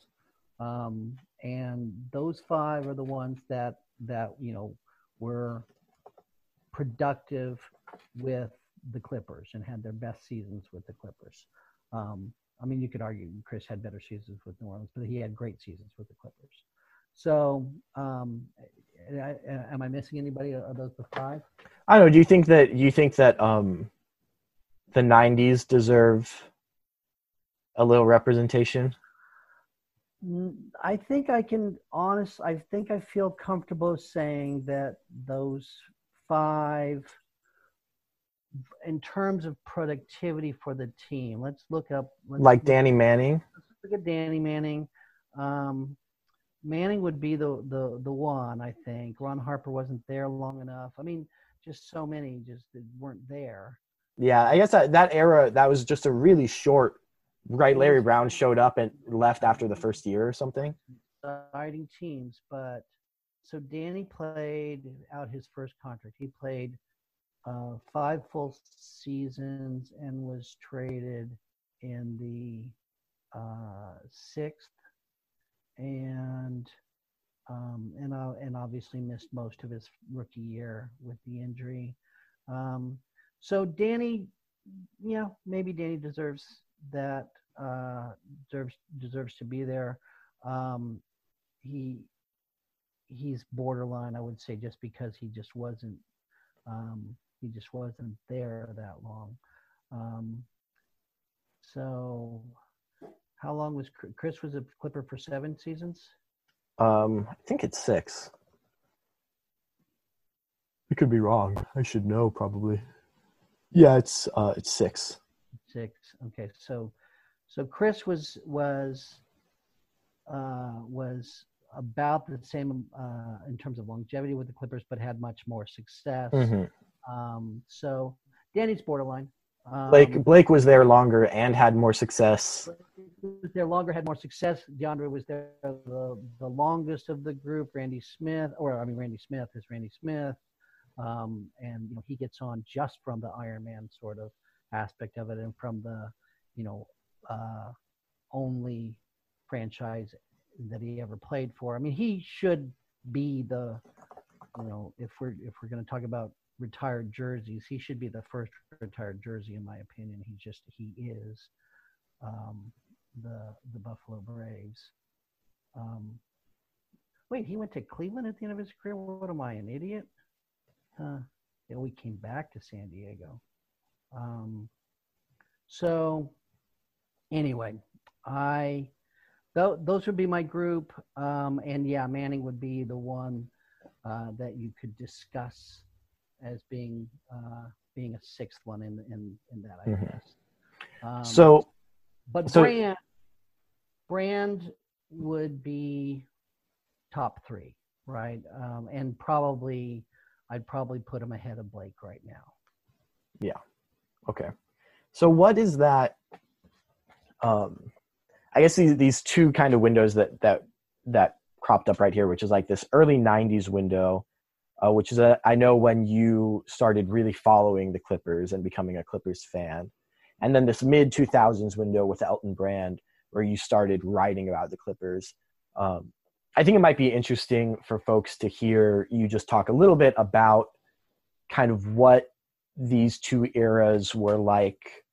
um, and those five are the ones that that you know were productive with the Clippers and had their best seasons with the Clippers. Um, I mean, you could argue Chris had better seasons with New Orleans, but he had great seasons with the Clippers. So, um, am I missing anybody? Are those the five? I don't know. Do you think that you think that um, the '90s deserve a little representation? I think I can honest. I think I feel comfortable saying that those five, in terms of productivity for the team. Let's look up. Let's like Danny Manning. Let's look at Danny Manning. Um, Manning would be the the the one. I think Ron Harper wasn't there long enough. I mean, just so many just weren't there. Yeah, I guess that, that era that was just a really short right larry brown showed up and left after the first year or something exciting teams but so danny played out his first contract he played uh, five full seasons and was traded in the uh, sixth and um, and uh, and obviously missed most of his rookie year with the injury. Um, so Danny, yeah, maybe Danny deserves that uh, deserves deserves to be there. Um, he he's borderline, I would say, just because he just wasn't um, he just wasn't there that long. Um, so, how long was Chris? Was a Clipper for seven seasons? Um, I think it's six. I could be wrong. I should know probably. Yeah, it's uh, it's six. Six. Okay, so so Chris was was uh, was about the same uh, in terms of longevity with the Clippers, but had much more success. Mm-hmm. Um, so Danny's borderline. Um, Blake Blake was there longer and had more success. Was there longer, had more success. DeAndre was there the, the longest of the group. Randy Smith, or I mean Randy Smith is Randy Smith, um, and you know he gets on just from the Iron Man sort of aspect of it, and from the you know uh, only franchise that he ever played for. I mean, he should be the, you know, if we're if we're going to talk about retired jerseys, he should be the first retired jersey in my opinion. He just he is um, the the Buffalo Braves. Um, wait, he went to Cleveland at the end of his career. What am I, an idiot? Uh, yeah, we came back to San Diego. Um, so anyway, I th- those would be my group, um, and yeah, Manning would be the one uh, that you could discuss as being uh, being a sixth one in in in that, I mm-hmm. guess. Um, so, but so, Brand Brand would be top three, right? Um, and probably I'd probably put him ahead of Blake right now. Yeah. Okay. So what is that um, I guess these, these two kind of windows that that that cropped up right here, which is like this early '90s window, uh, which is a, I know when you started really following the Clippers and becoming a Clippers fan, and then this mid 2000s window with Elton Brand, where you started writing about the Clippers. Um, I think it might be interesting for folks to hear you just talk a little bit about kind of what these two eras were like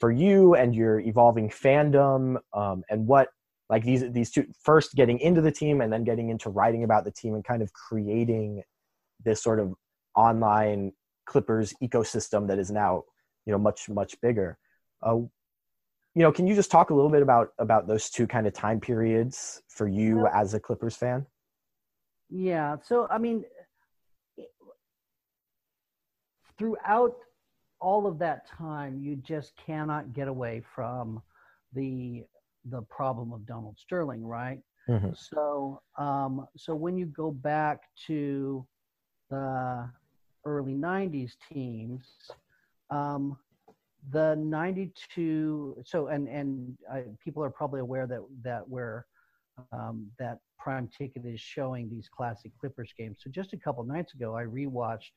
for you and your evolving fandom um, and what like these these two first getting into the team and then getting into writing about the team and kind of creating this sort of online clippers ecosystem that is now you know much much bigger. Uh, you know can you just talk a little bit about about those two kind of time periods for you well, as a clippers fan? Yeah. So i mean throughout all of that time, you just cannot get away from the the problem of Donald Sterling, right? Mm-hmm. So, um, so when you go back to the early '90s teams, um, the '92. So, and and uh, people are probably aware that that where um, that Prime Ticket is showing these classic Clippers games. So, just a couple nights ago, I rewatched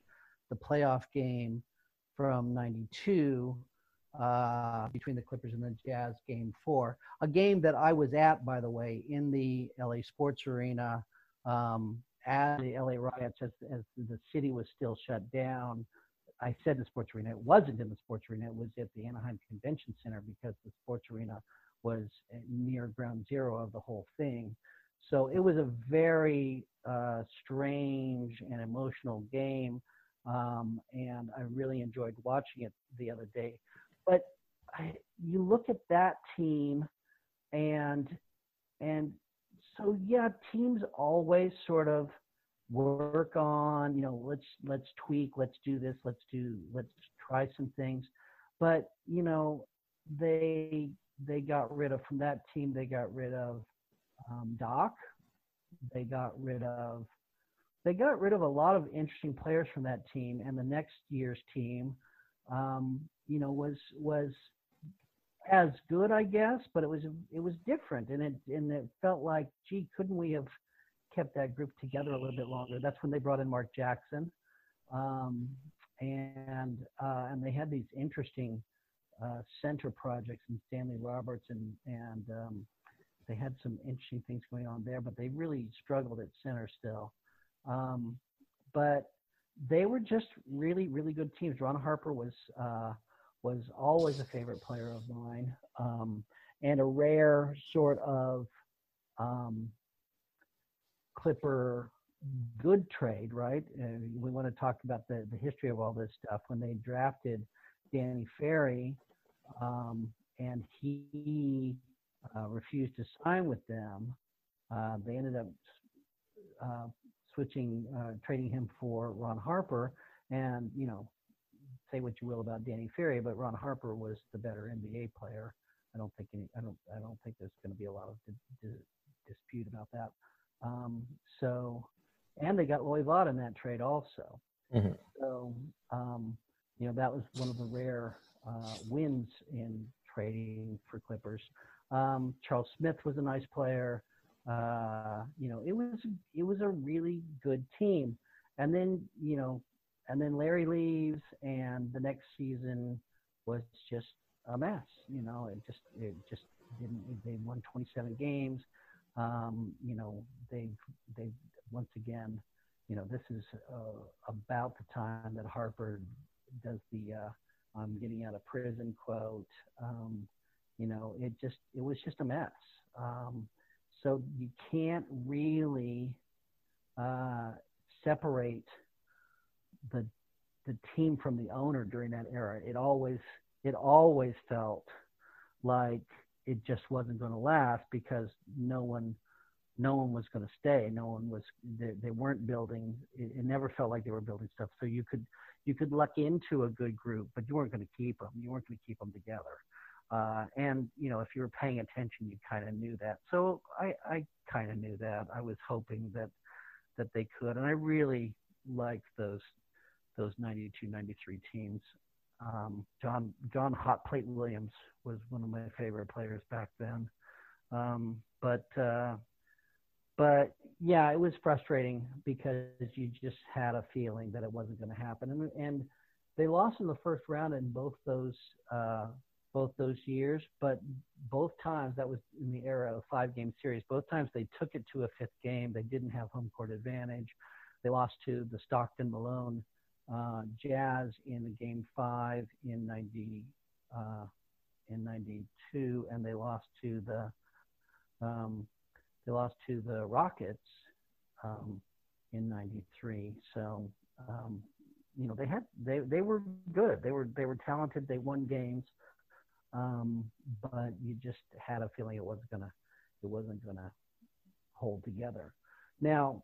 the playoff game from 92 uh, between the Clippers and the Jazz game four. A game that I was at, by the way, in the LA Sports Arena um, at the LA riots as, as the city was still shut down. I said the sports arena. It wasn't in the sports arena. It was at the Anaheim Convention Center because the sports arena was near ground zero of the whole thing. So it was a very uh, strange and emotional game um, and I really enjoyed watching it the other day. But I, you look at that team, and and so yeah, teams always sort of work on you know let's let's tweak let's do this let's do let's try some things but you know they they got rid of from that team they got rid of um, doc they got rid of they got rid of a lot of interesting players from that team and the next year's team um, you know was was as good i guess but it was it was different and it and it felt like gee couldn't we have kept that group together a little bit longer. That's when they brought in Mark Jackson, um, and uh, and they had these interesting uh, center projects in Stanley Roberts and and um, they had some interesting things going on there, but they really struggled at center still. Um, but they were just really really good teams. Ron Harper was uh, was always a favorite player of mine, um, and a rare sort of um, Clipper good trade, right? And we want to talk about the, the history of all this stuff. When they drafted Danny Ferry, um, and he uh, refused to sign with them, uh, they ended up uh, switching, uh, trading him for Ron Harper. And you know, say what you will about Danny Ferry, but Ron Harper was the better NBA player. I don't think any, I don't, I don't think there's going to be a lot of di- di- dispute about that. Um, so, and they got Loy Vaught in that trade also. Mm-hmm. So, um, you know, that was one of the rare uh, wins in trading for Clippers. Um, Charles Smith was a nice player. Uh, you know, it was it was a really good team. And then you know, and then Larry leaves, and the next season was just a mess. You know, it just it just didn't. They won 27 games. Um, you know, they've they once again, you know, this is uh, about the time that Harper does the uh, "I'm getting out of prison" quote. Um, you know, it just it was just a mess. Um, so you can't really uh, separate the the team from the owner during that era. It always it always felt like it just wasn't going to last because no one no one was going to stay. No one was they, they weren't building it, it, never felt like they were building stuff. So you could you could luck into a good group but you weren't going to keep them you weren't going to keep them together uh, and you know if you were paying attention you kind of knew that. So i i kind of knew that. I was hoping that that they could. And i really liked those those 92 93 teams. Um, John John Hot Plate Williams was one of my favorite players back then. Um, but uh, but yeah, it was frustrating because you just had a feeling that it wasn't going to happen, and and they lost in the first round in both those uh, both those years. But both times that was in the era of five game series. Both times they took it to a fifth game. They didn't have home court advantage. They lost to the Stockton Malone uh, Jazz in Game Five in ninety uh, in '92, and they lost to the um, they lost to the Rockets um, in '93. So um, you know they had they they were good. They were they were talented. They won games, um, but you just had a feeling it wasn't gonna it wasn't gonna hold together. Now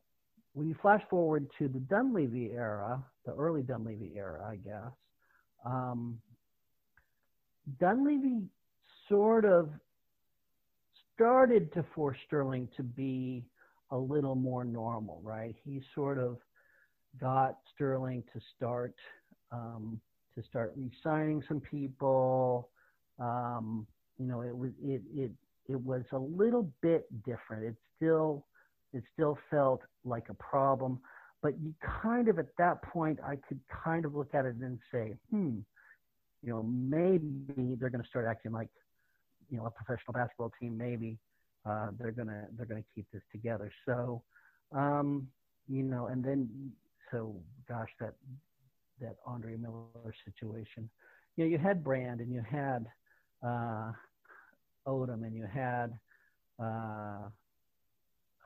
when you flash forward to the Dunleavy era, the early Dunleavy era, I guess, um, Dunleavy sort of started to force Sterling to be a little more normal, right? He sort of got Sterling to start um, to start re-signing some people. Um, you know, it was it it it was a little bit different. It still it still felt like a problem, but you kind of at that point I could kind of look at it and say, hmm, you know, maybe they're going to start acting like, you know, a professional basketball team. Maybe uh, they're gonna they're gonna keep this together. So, um, you know, and then so gosh, that that Andre Miller situation. You know, you had Brand and you had uh, Odom and you had uh,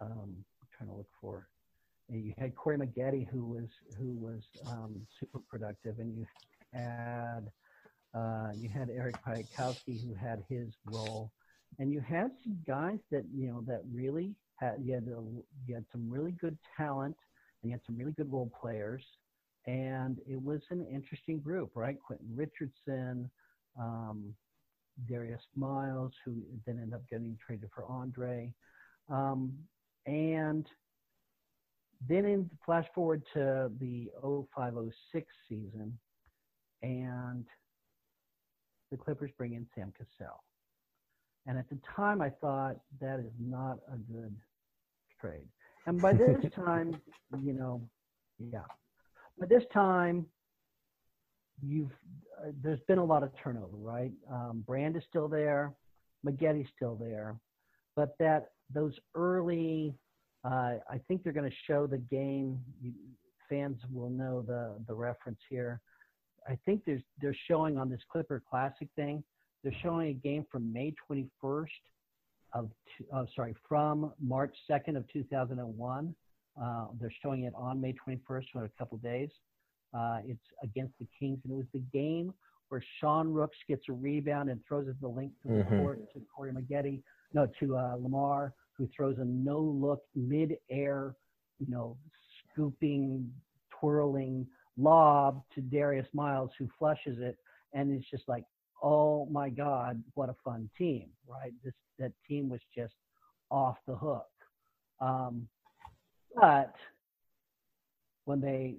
um, I'm trying to look for. You had Corey Maggette, who was who was um, super productive, and you had Uh, you had Eric Piatkowski who had his role, and you had some guys that you know that really had you had a, you had some really good talent, and you had some really good role players, and it was an interesting group, right? Quentin Richardson, um, Darius Miles, who then ended up getting traded for Andre, um, and then in flash forward to the 0506 season, and the Clippers bring in Sam Cassell. And at the time, I thought that is not a good trade. And by this (laughs) time, you know, yeah, by this time, you've there's been a lot of turnover, right? Um, Brand is still there, Maggette's still there, but that those early, uh, I think they're going to show the game. You, fans will know the the reference here. I think there's they're showing on this Clipper Classic thing. They're showing a game from May 21st of uh, sorry from March 2nd of 2001. Uh, they're showing it on May 21st, so in a couple days. Uh, it's against the Kings, and it was the game where Sean Rooks gets a rebound and throws it the length of the mm-hmm. court to Corey Maggette, no, to uh, Lamar, who throws a no-look mid-air, you know, scooping, twirling lob to Darius Miles, who flushes it, and it's just like, oh my God, what a fun team, right? This that team was just off the hook. Um, but when they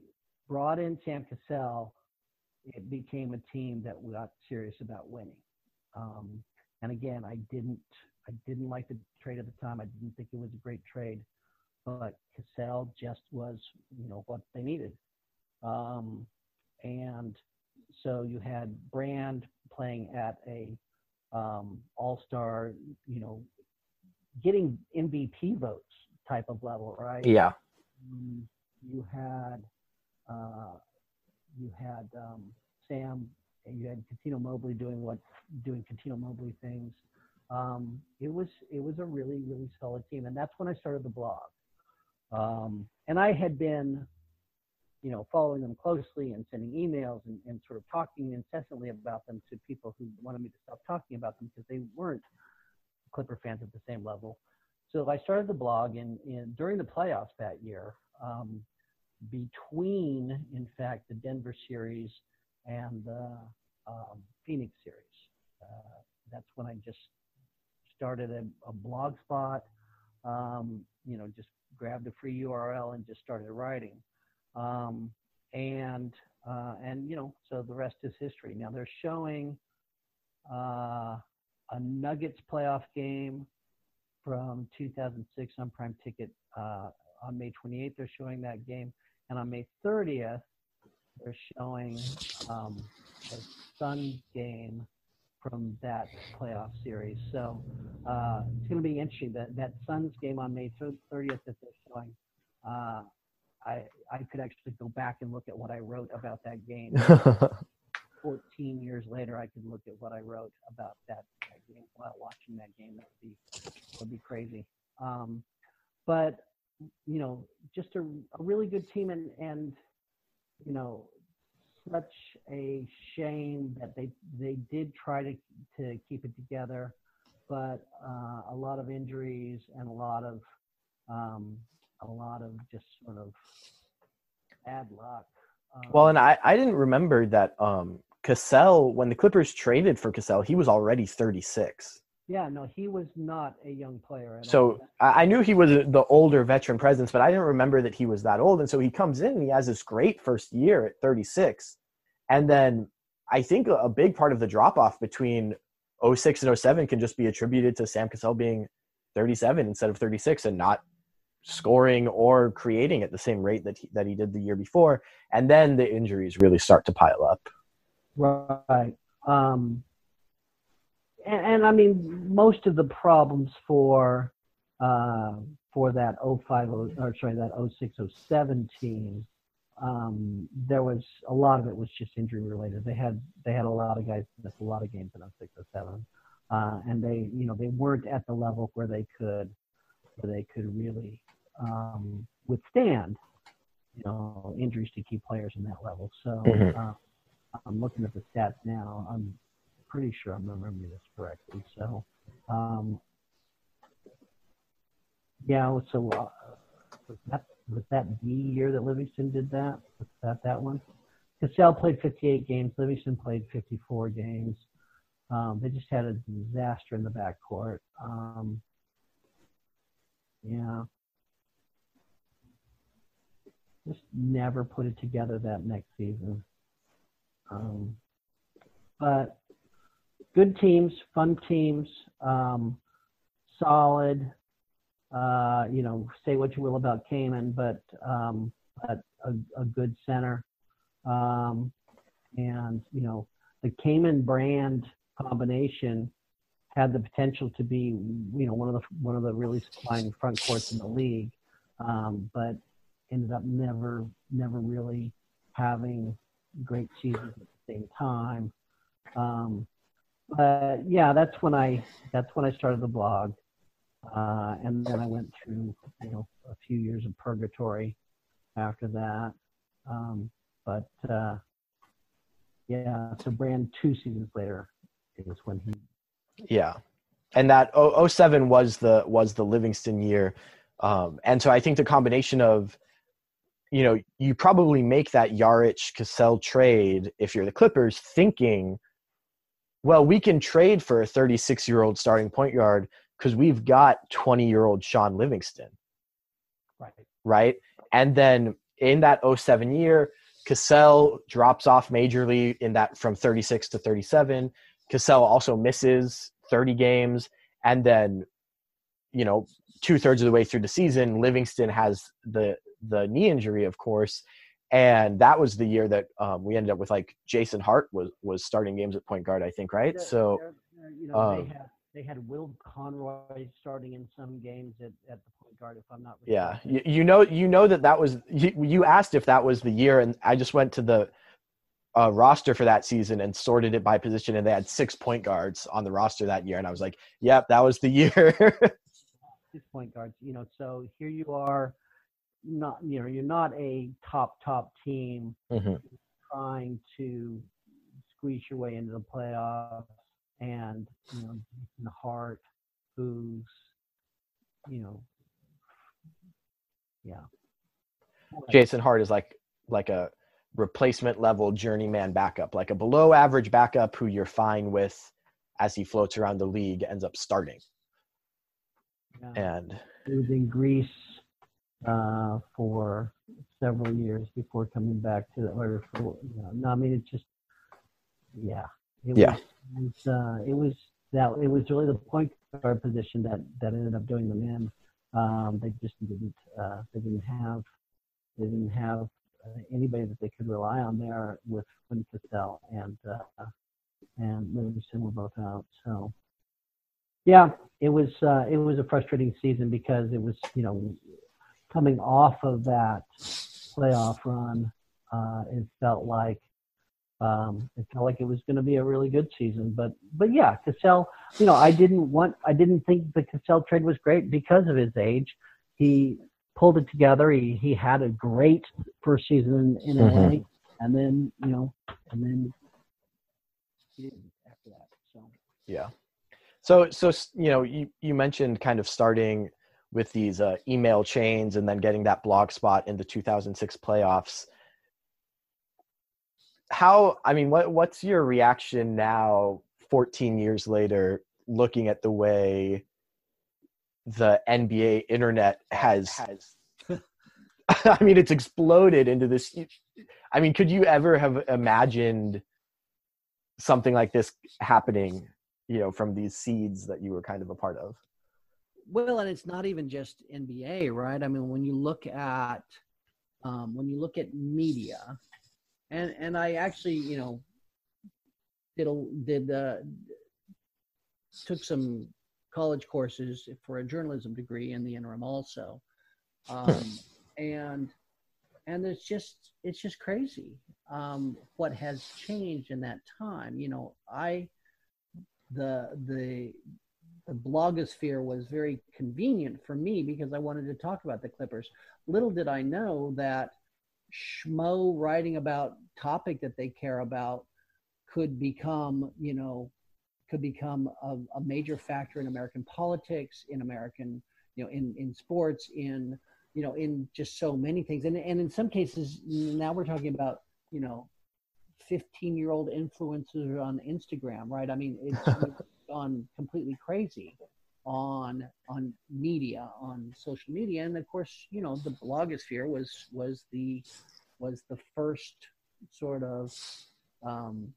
brought in Sam Cassell, it became a team that got serious about winning. Um, and again, I didn't I didn't like the trade at the time. I didn't think it was a great trade, but Cassell just was you know what they needed. Um, and so you had Brand playing at a um, All Star, you know, getting MVP votes type of level, right? Yeah. Um, you had uh, you had um, Sam, and you had Cuttino Mobley doing what doing Cuttino Mobley things. Um, it was it was a really really solid team, and that's when I started the blog. Um, and I had been, you know, following them closely and sending emails and, and sort of talking incessantly about them to people who wanted me to stop talking about them because they weren't Clipper fans at the same level. So I started the blog, and, and during the playoffs that year, um, between, in fact, the Denver series and the um, Phoenix series. Uh, that's when I just started a, a blog spot, um, you know, just grabbed a free URL and just started writing. Um, and, uh, and, you know, so the rest is history. Now they're showing uh, a Nuggets playoff game from 2006 on Prime Ticket uh, on May 28th. They're showing that game. And on May 30th, they're showing um, a Suns game from that playoff series. So uh, it's going to be interesting. That that Suns game on May 30th that they're showing, uh, I I could actually go back and look at what I wrote about that game. (laughs) 14 years later, I could look at what I wrote about that, that game while watching that game. That would be would be crazy. Um, but you know, just a, a really good team and, and, you know, such a shame that they, they did try to, to keep it together, but uh, a lot of injuries and a lot of, um, a lot of just sort of bad luck. Um, well, and I, I didn't remember that um, Cassell, when the Clippers traded for Cassell, he was already 36. Yeah, no, he was not a young player. so I knew he was the older veteran presence, but I didn't remember that he was that old. And so he comes in and he has this great first year at 36. And then I think a big part of the drop off between 06 and 07 can just be attributed to Sam Cassell being 37 instead of 36 and not scoring or creating at the same rate that he, that he did the year before. And then the injuries really start to pile up. Right. Um, and, and, I mean, most of the problems for uh, for that 05 or sorry that 0607 team, um, there was a lot of it was just injury related. They had they had a lot of guys miss a lot of games in 0607, uh, and they you know they weren't at the level where they could where they could really um, withstand you know injuries to key players in that level. So. Mm-hmm. Uh, I'm looking at the stats now. I'm pretty sure I'm remembering this correctly. So, um, yeah, so uh, was that was that the year that Livingston did that? Was that that one? Cassell played 58 games. Livingston played 54 games. Um, they just had a disaster in the backcourt. Um, yeah. Just never put it together that next season. Um, but good teams, fun teams, um, solid. Uh, you know, say what you will about Kaman, but um, but a, a good center. Um, and you know, the Kaman brand combination had the potential to be, you know, one of the one of the really supplying front courts in the league, um, but ended up never never really having great seasons at the same time. Um, but yeah, that's when I that's when I started the blog, uh, and then I went through you know a few years of purgatory after that. Um, but uh, yeah, so Brand two seasons later is when he yeah, and that 07 was the was the Livingston year, um, and so I think the combination of, you know, you probably make that Jaric Cassell trade if you're the Clippers, thinking, well, we can trade for a 36 year old starting point guard because we've got 20 year old Shaun Livingston, right? Right, and then in that 07 year. Cassell drops off majorly in that from 36 to 37. Cassell also misses 30 games. And then, you know, two thirds of the way through the season, Livingston has the the knee injury, of course. And that was the year that um, we ended up with like Jason Hart was was starting games at point guard, I think, right? So, you know, um, they had they had Will Conroy starting in some games at, at the point guard, if I'm not. Mistaken. Yeah, you, you know, you know that that was you, you asked if that was the year, and I just went to the uh, roster for that season and sorted it by position, and they had six point guards on the roster that year, and I was like, "Yep, that was the (laughs) year." six point guards, you know. So here you are, not you know, you're not a top top team mm-hmm. trying to squeeze your way into the playoffs, and you know, Jason Hart, who's you know, yeah. Jason Hart is like like a replacement level journeyman backup, like a below average backup who you're fine with as he floats around the league ends up starting. Yeah. And he was in Greece uh, for several years before coming back to the or for, you know, no, I mean it's just yeah. It yeah. Was, it was, uh, it was that it was really the point guard position that that ended up doing them in. Um, they just didn't uh, they didn't have they didn't have anybody that they could rely on there with Quinn Cassell and uh, and Livingston were both out. So yeah, it was uh, it was a frustrating season because it was you know coming off of that playoff run, uh, it felt like um, it felt like it was going to be a really good season. But but yeah, Cassell, you know, I didn't want I didn't think the Cassell trade was great because of his age. He pulled it together. He he had a great first season in, in mm-hmm. And then you know, and then after that. So yeah. So so you know, you you mentioned kind of starting with these uh, email chains and then getting that blog spot in the 2006 playoffs. How I mean, what what's your reaction now, 14 years later, looking at the way the NBA internet has has (laughs) I mean it's exploded into this I mean could you ever have imagined something like this happening you know from these seeds that you were kind of a part of well and it's not even just NBA right? I mean when you look at um, when you look at media and and I actually you know did a, did uh, took some college courses for a journalism degree in the interim also. Um, (laughs) and and it's just it's just crazy um, what has changed in that time. You know i the the the blogosphere was very convenient for me because i wanted to talk about the clippers little did i know that schmo writing about topic that they care about could become, you know, could become a, a, major factor in American politics, in American, you know, in in sports, in you know, in just so many things, and and in some cases now we're talking about, you know, 15 year old influencers on Instagram, right? I mean, it's (laughs) gone completely crazy on on media on social media. And of course you know the blogosphere was was the was the first sort of um,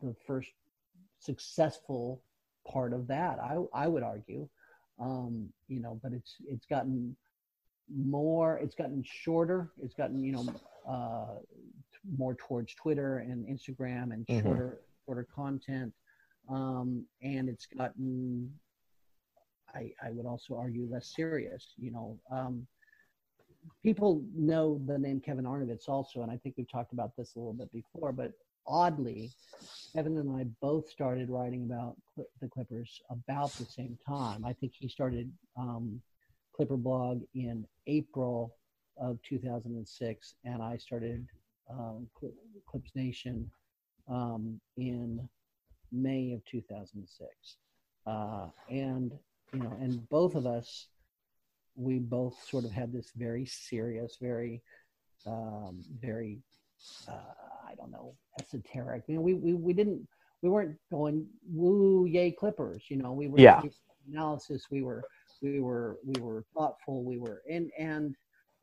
the first successful part of that i i would argue. Um, you know but it's it's gotten more it's gotten shorter. It's gotten you know uh, more towards twitter and instagram and mm-hmm. shorter shorter content um, and it's gotten I, I would also argue less serious. You know, um, people know the name Kevin Arnovitz also, and I think we've talked about this a little bit before. But oddly, Kevin and I both started writing about the Clippers about the same time. I think he started um, Clipper blog in April of 2006, and I started um, Clips Nation um, in May of 2006. Uh, and you know, and both of us, we both sort of had this very serious, very, um, very, uh, I don't know, esoteric. You know, we, we, we didn't, we weren't going woo yay Clippers. You know, we were yeah. analysis. We were we were we were thoughtful. We were and and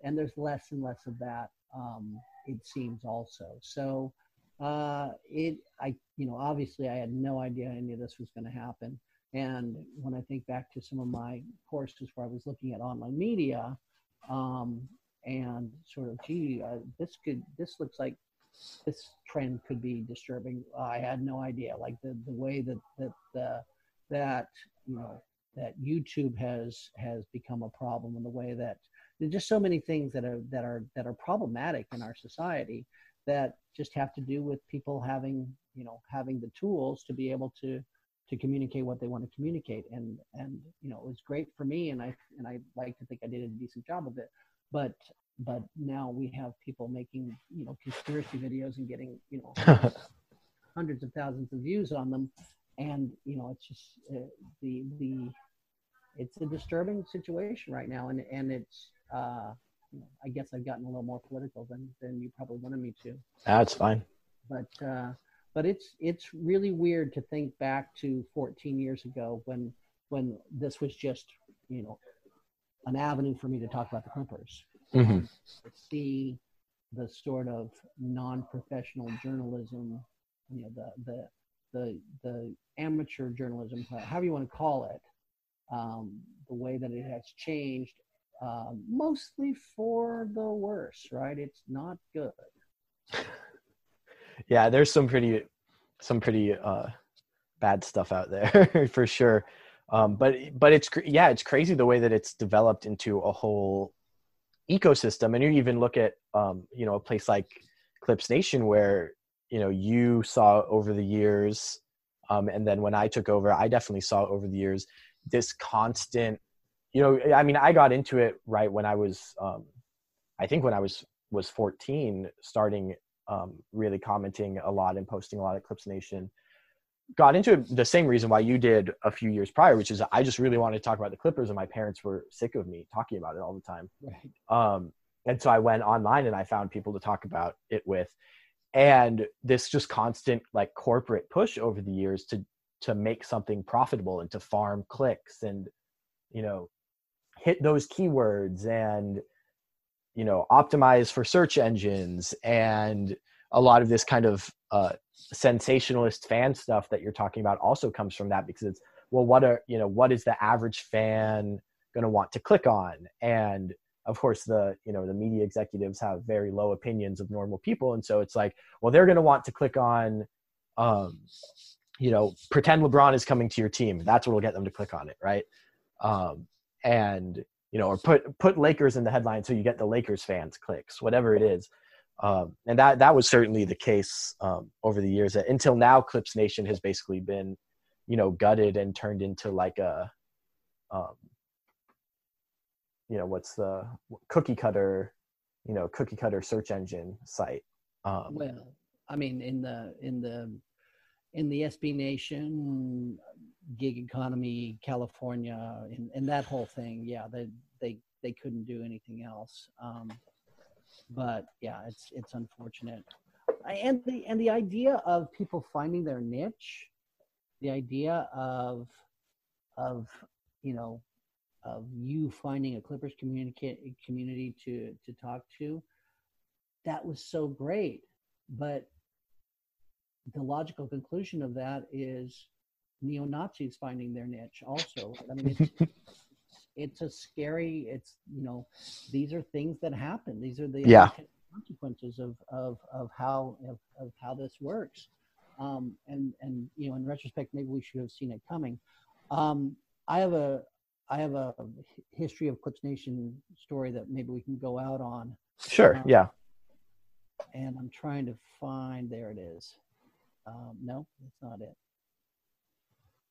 and there's less and less of that. Um, it seems also. So uh, it I you know obviously I had no idea any of this was going to happen. And when I think back to some of my courses where I was looking at online media, um, and sort of, gee, uh, this could, this looks like this trend could be disturbing. I had no idea, like the the way that that the that you know that YouTube has has become a problem, and the way that there's just so many things that are that are that are problematic in our society that just have to do with people having you know having the tools to be able to to communicate what they want to communicate. And and you know it was great for me and i and i like to think i did a decent job of it. But but now we have people making you know conspiracy videos and getting you know (laughs) hundreds of thousands of views on them. And you know it's just uh, the the it's a disturbing situation right now. And and it's uh you know, i guess i've gotten a little more political than than you probably wanted me to that's fine but uh but it's it's really weird to think back to 14 years ago when when this was just you know an avenue for me to talk about the Clippers. Mm-hmm. See the sort of non-professional journalism, you know, the the the the amateur journalism, however you want to call it, um, the way that it has changed, uh, mostly for the worse. Right? It's not good (laughs) yeah, there's some pretty some pretty uh, bad stuff out there (laughs) for sure. Um, but but it's yeah, it's crazy the way that it's developed into a whole ecosystem. And you even look at um, you know a place like Clips Nation where you know you saw over the years, um, and then when I took over, I definitely saw over the years this constant. You know, I mean, I got into it right when I was, um, I think when I was was 14, starting um, really commenting a lot and posting a lot at Clips Nation. Got into it the same reason why you did a few years prior, which is I just really wanted to talk about the Clippers, and my parents were sick of me talking about it all the time. Right. Um, and so I went online and I found people to talk about it with, and this just constant like corporate push over the years to to make something profitable and to farm clicks and you know hit those keywords and you know optimize for search engines and a lot of this kind of uh, sensationalist fan stuff that you're talking about also comes from that because it's well what are you know what is the average fan going to want to click on? And of course the you know the media executives have very low opinions of normal people. And so it's like well they're going to want to click on um you know pretend lebron is coming to your team. That's what will get them to click on it right? Um and you know, or put put Lakers in the headline so you get the Lakers fans clicks, whatever it is. Um, and that that was certainly the case um, over the years. Until now, Clips Nation has basically been, you know, gutted and turned into like a, um, you know, what's the cookie cutter, you know, cookie cutter search engine site. Um, well, I mean, in the in the in the SB Nation, gig economy, California, and, and that whole thing, yeah, they they they couldn't do anything else. Um, but yeah, it's it's unfortunate. And the and the idea of people finding their niche, the idea of of you know of you finding a Clippers communicate community to to talk to, that was so great. But the logical conclusion of that is neo Nazis finding their niche. Also, I mean, it's, (laughs) it's a scary. It's you know, these are things that happen. These are the yeah. consequences of of of how of, of how this works. Um, and and you know, in retrospect, maybe we should have seen it coming. Um, I have a I have a history of Clips Nation story that maybe we can go out on. Sure. Um, yeah. And I'm trying to find. There it is. Um, no, that's not it.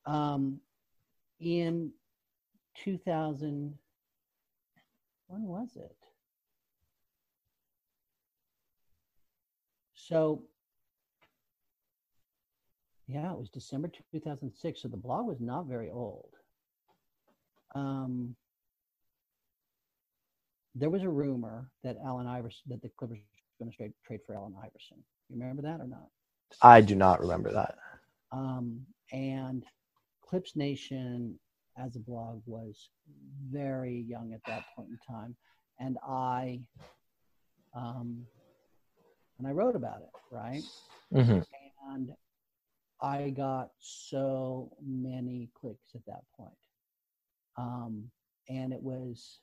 Um, in 2000, when was it? So, yeah, it was December 2006. So the blog was not very old. Um, there was a rumor that Allen Iverson, that the Clippers were going to trade for Allen Iverson. You remember that or not? I do not remember that. Um, and Clips Nation as a blog was very young at that point in time, and I, um, and I wrote about it, right? Mm-hmm. And I got so many clicks at that point, um, and it was,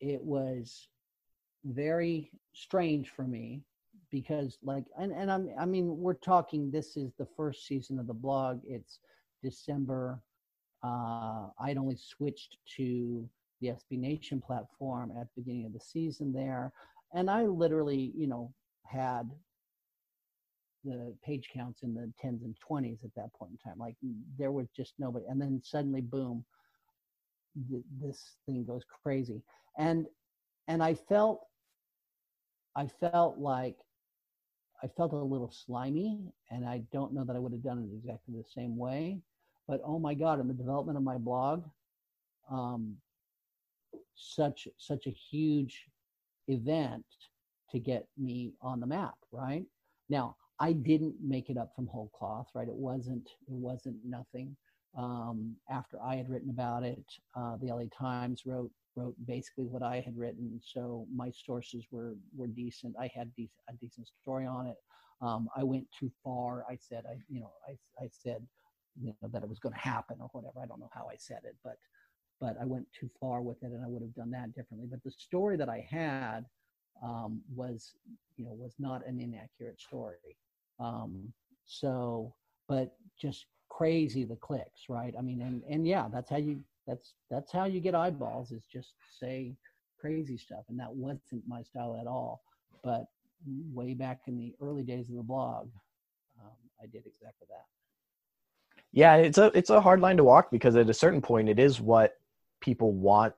it was very strange for me because like and, and I'm I mean we're talking this is the first season of the blog. It's December. Uh, I'd only switched to the SB Nation platform at the beginning of the season there. And I literally, you know, had the page counts in the tens and twenties at that point in time. Like there was just nobody. And then suddenly, boom, th- this thing goes crazy. And and I felt I felt like I felt a little slimy, and I don't know that I would have done it exactly the same way. But oh my God, in the development of my blog, um, such such a huge event to get me on the map. Right now, I didn't make it up from whole cloth. Right, it wasn't it wasn't nothing. Um, after I had written about it, uh, the LA Times wrote wrote basically what I had written. So my sources were were decent. I had a decent story on it. Um, I went too far. I said I you know I I said you know that it was going to happen or whatever. I don't know how I said it, but but I went too far with it, and I would have done that differently. But the story that I had um, was you know was not an inaccurate story. Um, so, but just crazy the clicks, right? I mean, and and yeah, that's how you that's that's how you get eyeballs is just say crazy stuff and that wasn't my style at all. But way back in the early days of the blog um, i did exactly that. Yeah it's a it's a hard line to walk because at a certain point it is what people want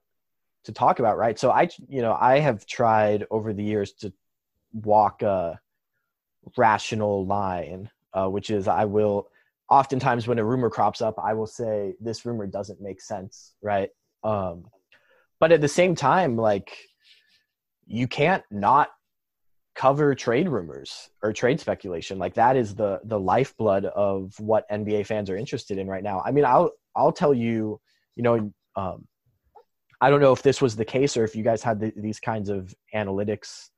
to talk about right? So i you know i have tried over the years to walk a rational line uh, which is i will oftentimes when a rumor crops up, I will say this rumor doesn't make sense, right? Um, but at the same time, like you can't not cover trade rumors or trade speculation. Like that is the the lifeblood of what NBA fans are interested in right now. I mean, I'll I'll tell you, you know, um, I don't know if this was the case or if you guys had the, these kinds of analytics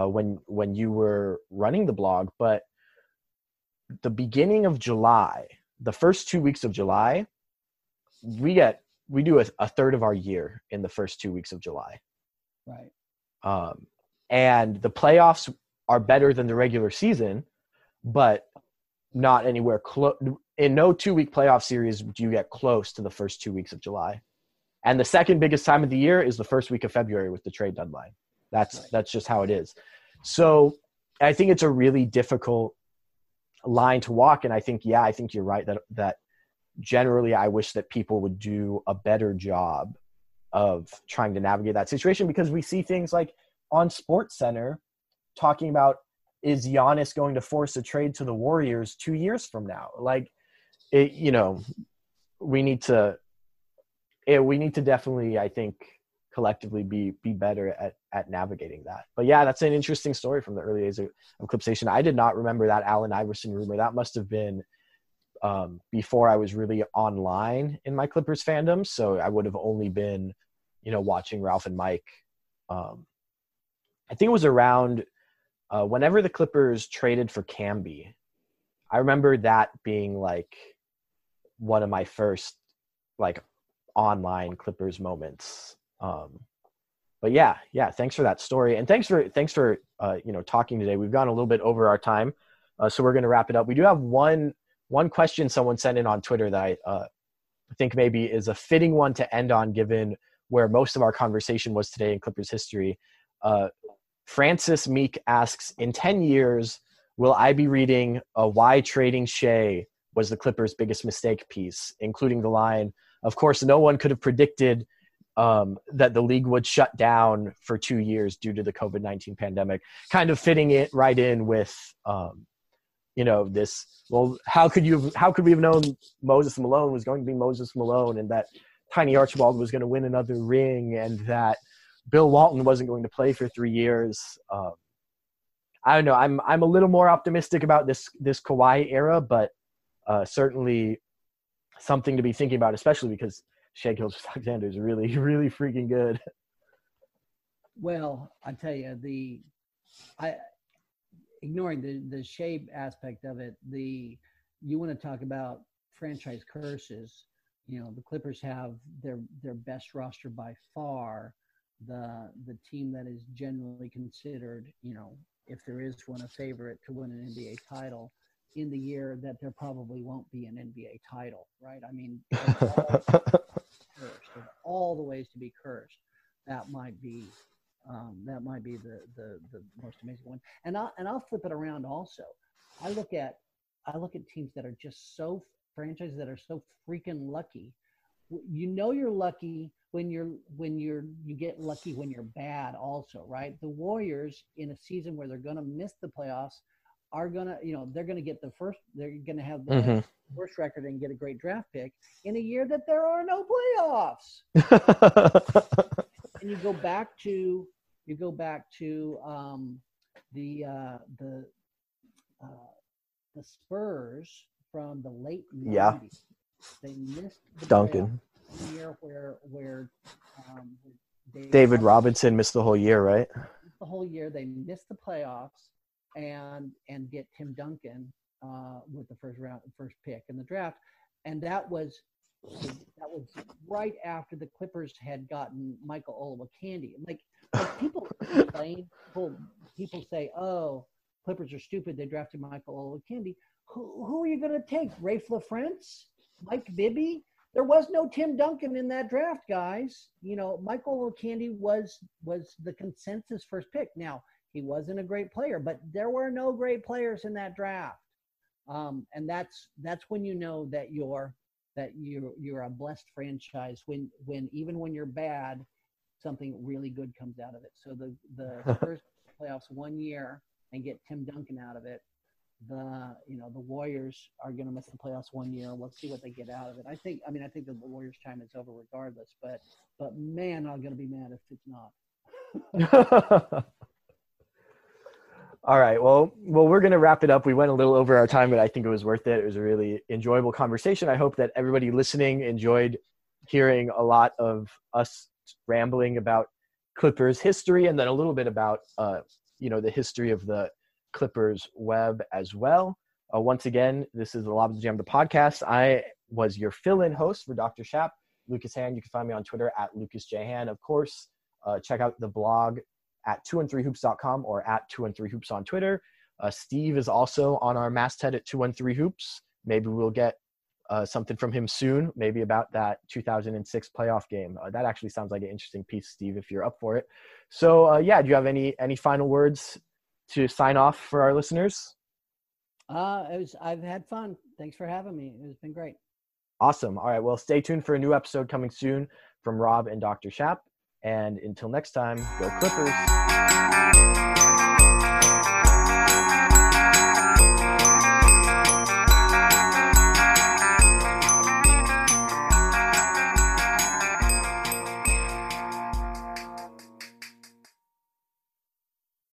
uh, when when you were running the blog, but the beginning of July, the first two weeks of July, we get we do a, a third of our year in the first two weeks of July. Right. Um, and the playoffs are better than the regular season, but not anywhere close. In no two week playoff series do you get close to the first two weeks of July. And the second biggest time of the year is the first week of February with the trade deadline. That's right. that's just how it is. So I think it's a really difficult line to walk. And I think, yeah, I think you're right that that generally I wish that people would do a better job of trying to navigate that situation because we see things like on Sports Center talking about is Giannis going to force a trade to the Warriors two years from now? Like, it, you know, we need to, it, we need to definitely, I think, collectively be be better at at navigating that. But yeah, that's an interesting story from the early days of, of Clips Nation. I did not remember that Allen Iverson rumor. That must have been um, before I was really online in my Clippers fandom. So I would have only been, you know, watching Ralph and Mike. Um, I think it was around uh, whenever the Clippers traded for Camby. I remember that being like one of my first like online Clippers moments. Um, but yeah, yeah, thanks for that story, and thanks for thanks for uh, you know talking today. We've gone a little bit over our time, uh, so we're going to wrap it up. We do have one one question someone sent in on Twitter that I uh, think maybe is a fitting one to end on, given where most of our conversation was today in Clippers history. Uh, Francis Meek asks, in ten years, will I be reading a "Why Trading Shai was the Clippers' biggest mistake" piece, including the line, "Of course, no one could have predicted." Um, that the league would shut down for two years due to the COVID 19 pandemic, kind of fitting it right in with, um, you know, this. Well, how could you, how could we have known Moses Malone was going to be Moses Malone and that Tiny Archibald was going to win another ring and that Bill Walton wasn't going to play for three years? Um, I don't know. I'm, I'm a little more optimistic about this, this Kawhi era, but uh, certainly something to be thinking about, especially because Shai Gilgeous-Alexander (laughs) is really, (laughs) really freaking good. Well, I tell you, the I ignoring the the shape aspect of it, the you want to talk about franchise curses. You know, the Clippers have their their best roster by far. The the team that is generally considered, you know, if there is one a favorite to win an NBA title in the year that there probably won't be an NBA title, right? I mean, (laughs) of all the ways to be cursed, that might be um, that might be the, the the most amazing one. And I and I'll flip it around also. I look at I look at teams that are just so franchises that are so freaking lucky. You know you're lucky when you're when you're you get lucky when you're bad also, right? The Warriors in a season where they're going to miss the playoffs are gonna, you know, they're gonna get the first, they're gonna have the mm-hmm. worst record and get a great draft pick in a year that there are no playoffs. (laughs) and you go back to, you go back to um, the uh, the uh, the Spurs from the late 90s. Yeah. They missed the Duncan year where where um, David, David Robinson missed the whole year, right? The whole year they missed the playoffs and and get Tim Duncan uh, with the first round, first pick in the draft, and that was that was right after the Clippers had gotten Michael Olowokandi. Like, like people complain, people people say, "Oh, Clippers are stupid. They drafted Michael Olowokandi." Who, who are you going to take? Raef LaFrentz, Mike Bibby? There was no Tim Duncan in that draft, guys. You know, Michael Olowokandi was was the consensus first pick. Now he wasn't a great player, but there were no great players in that draft. Um, and that's that's when you know that you're that you're you're a blessed franchise when when even when you're bad, something really good comes out of it. So the the (laughs) first playoffs one year and get Tim Duncan out of it. The you know the Warriors are going to miss the playoffs one year. Let's see what they get out of it. I think I mean I think the Warriors' time is over regardless. But but man, I'm going to be mad if it's not. (laughs) (laughs) All right. Well, well, we're going to wrap it up. We went a little over our time, but I think it was worth it. It was a really enjoyable conversation. I hope that everybody listening enjoyed hearing a lot of us rambling about Clippers history and then a little bit about, uh, you know, the history of the Clippers web as well. Uh, once again, this is the Lob the Jam, the podcast. I was your fill-in host for Dr. Shap, Lucas Hann. You can find me on Twitter at Lucas J. Hann. Of course, uh, check out the blog at 213hoops.com or at 213hoops on Twitter. Uh, Steve is also on our masthead at 213hoops. Maybe we'll get uh, something from him soon, maybe about that 2006 playoff game. Uh, that actually sounds like an interesting piece, Steve, if you're up for it. So, uh, yeah, do you have any any final words to sign off for our listeners? Uh, it was. I've had fun. Thanks for having me. It's been great. Awesome. All right. Well, stay tuned for a new episode coming soon from Rob and Dr. Shap. And until next time, go Clippers.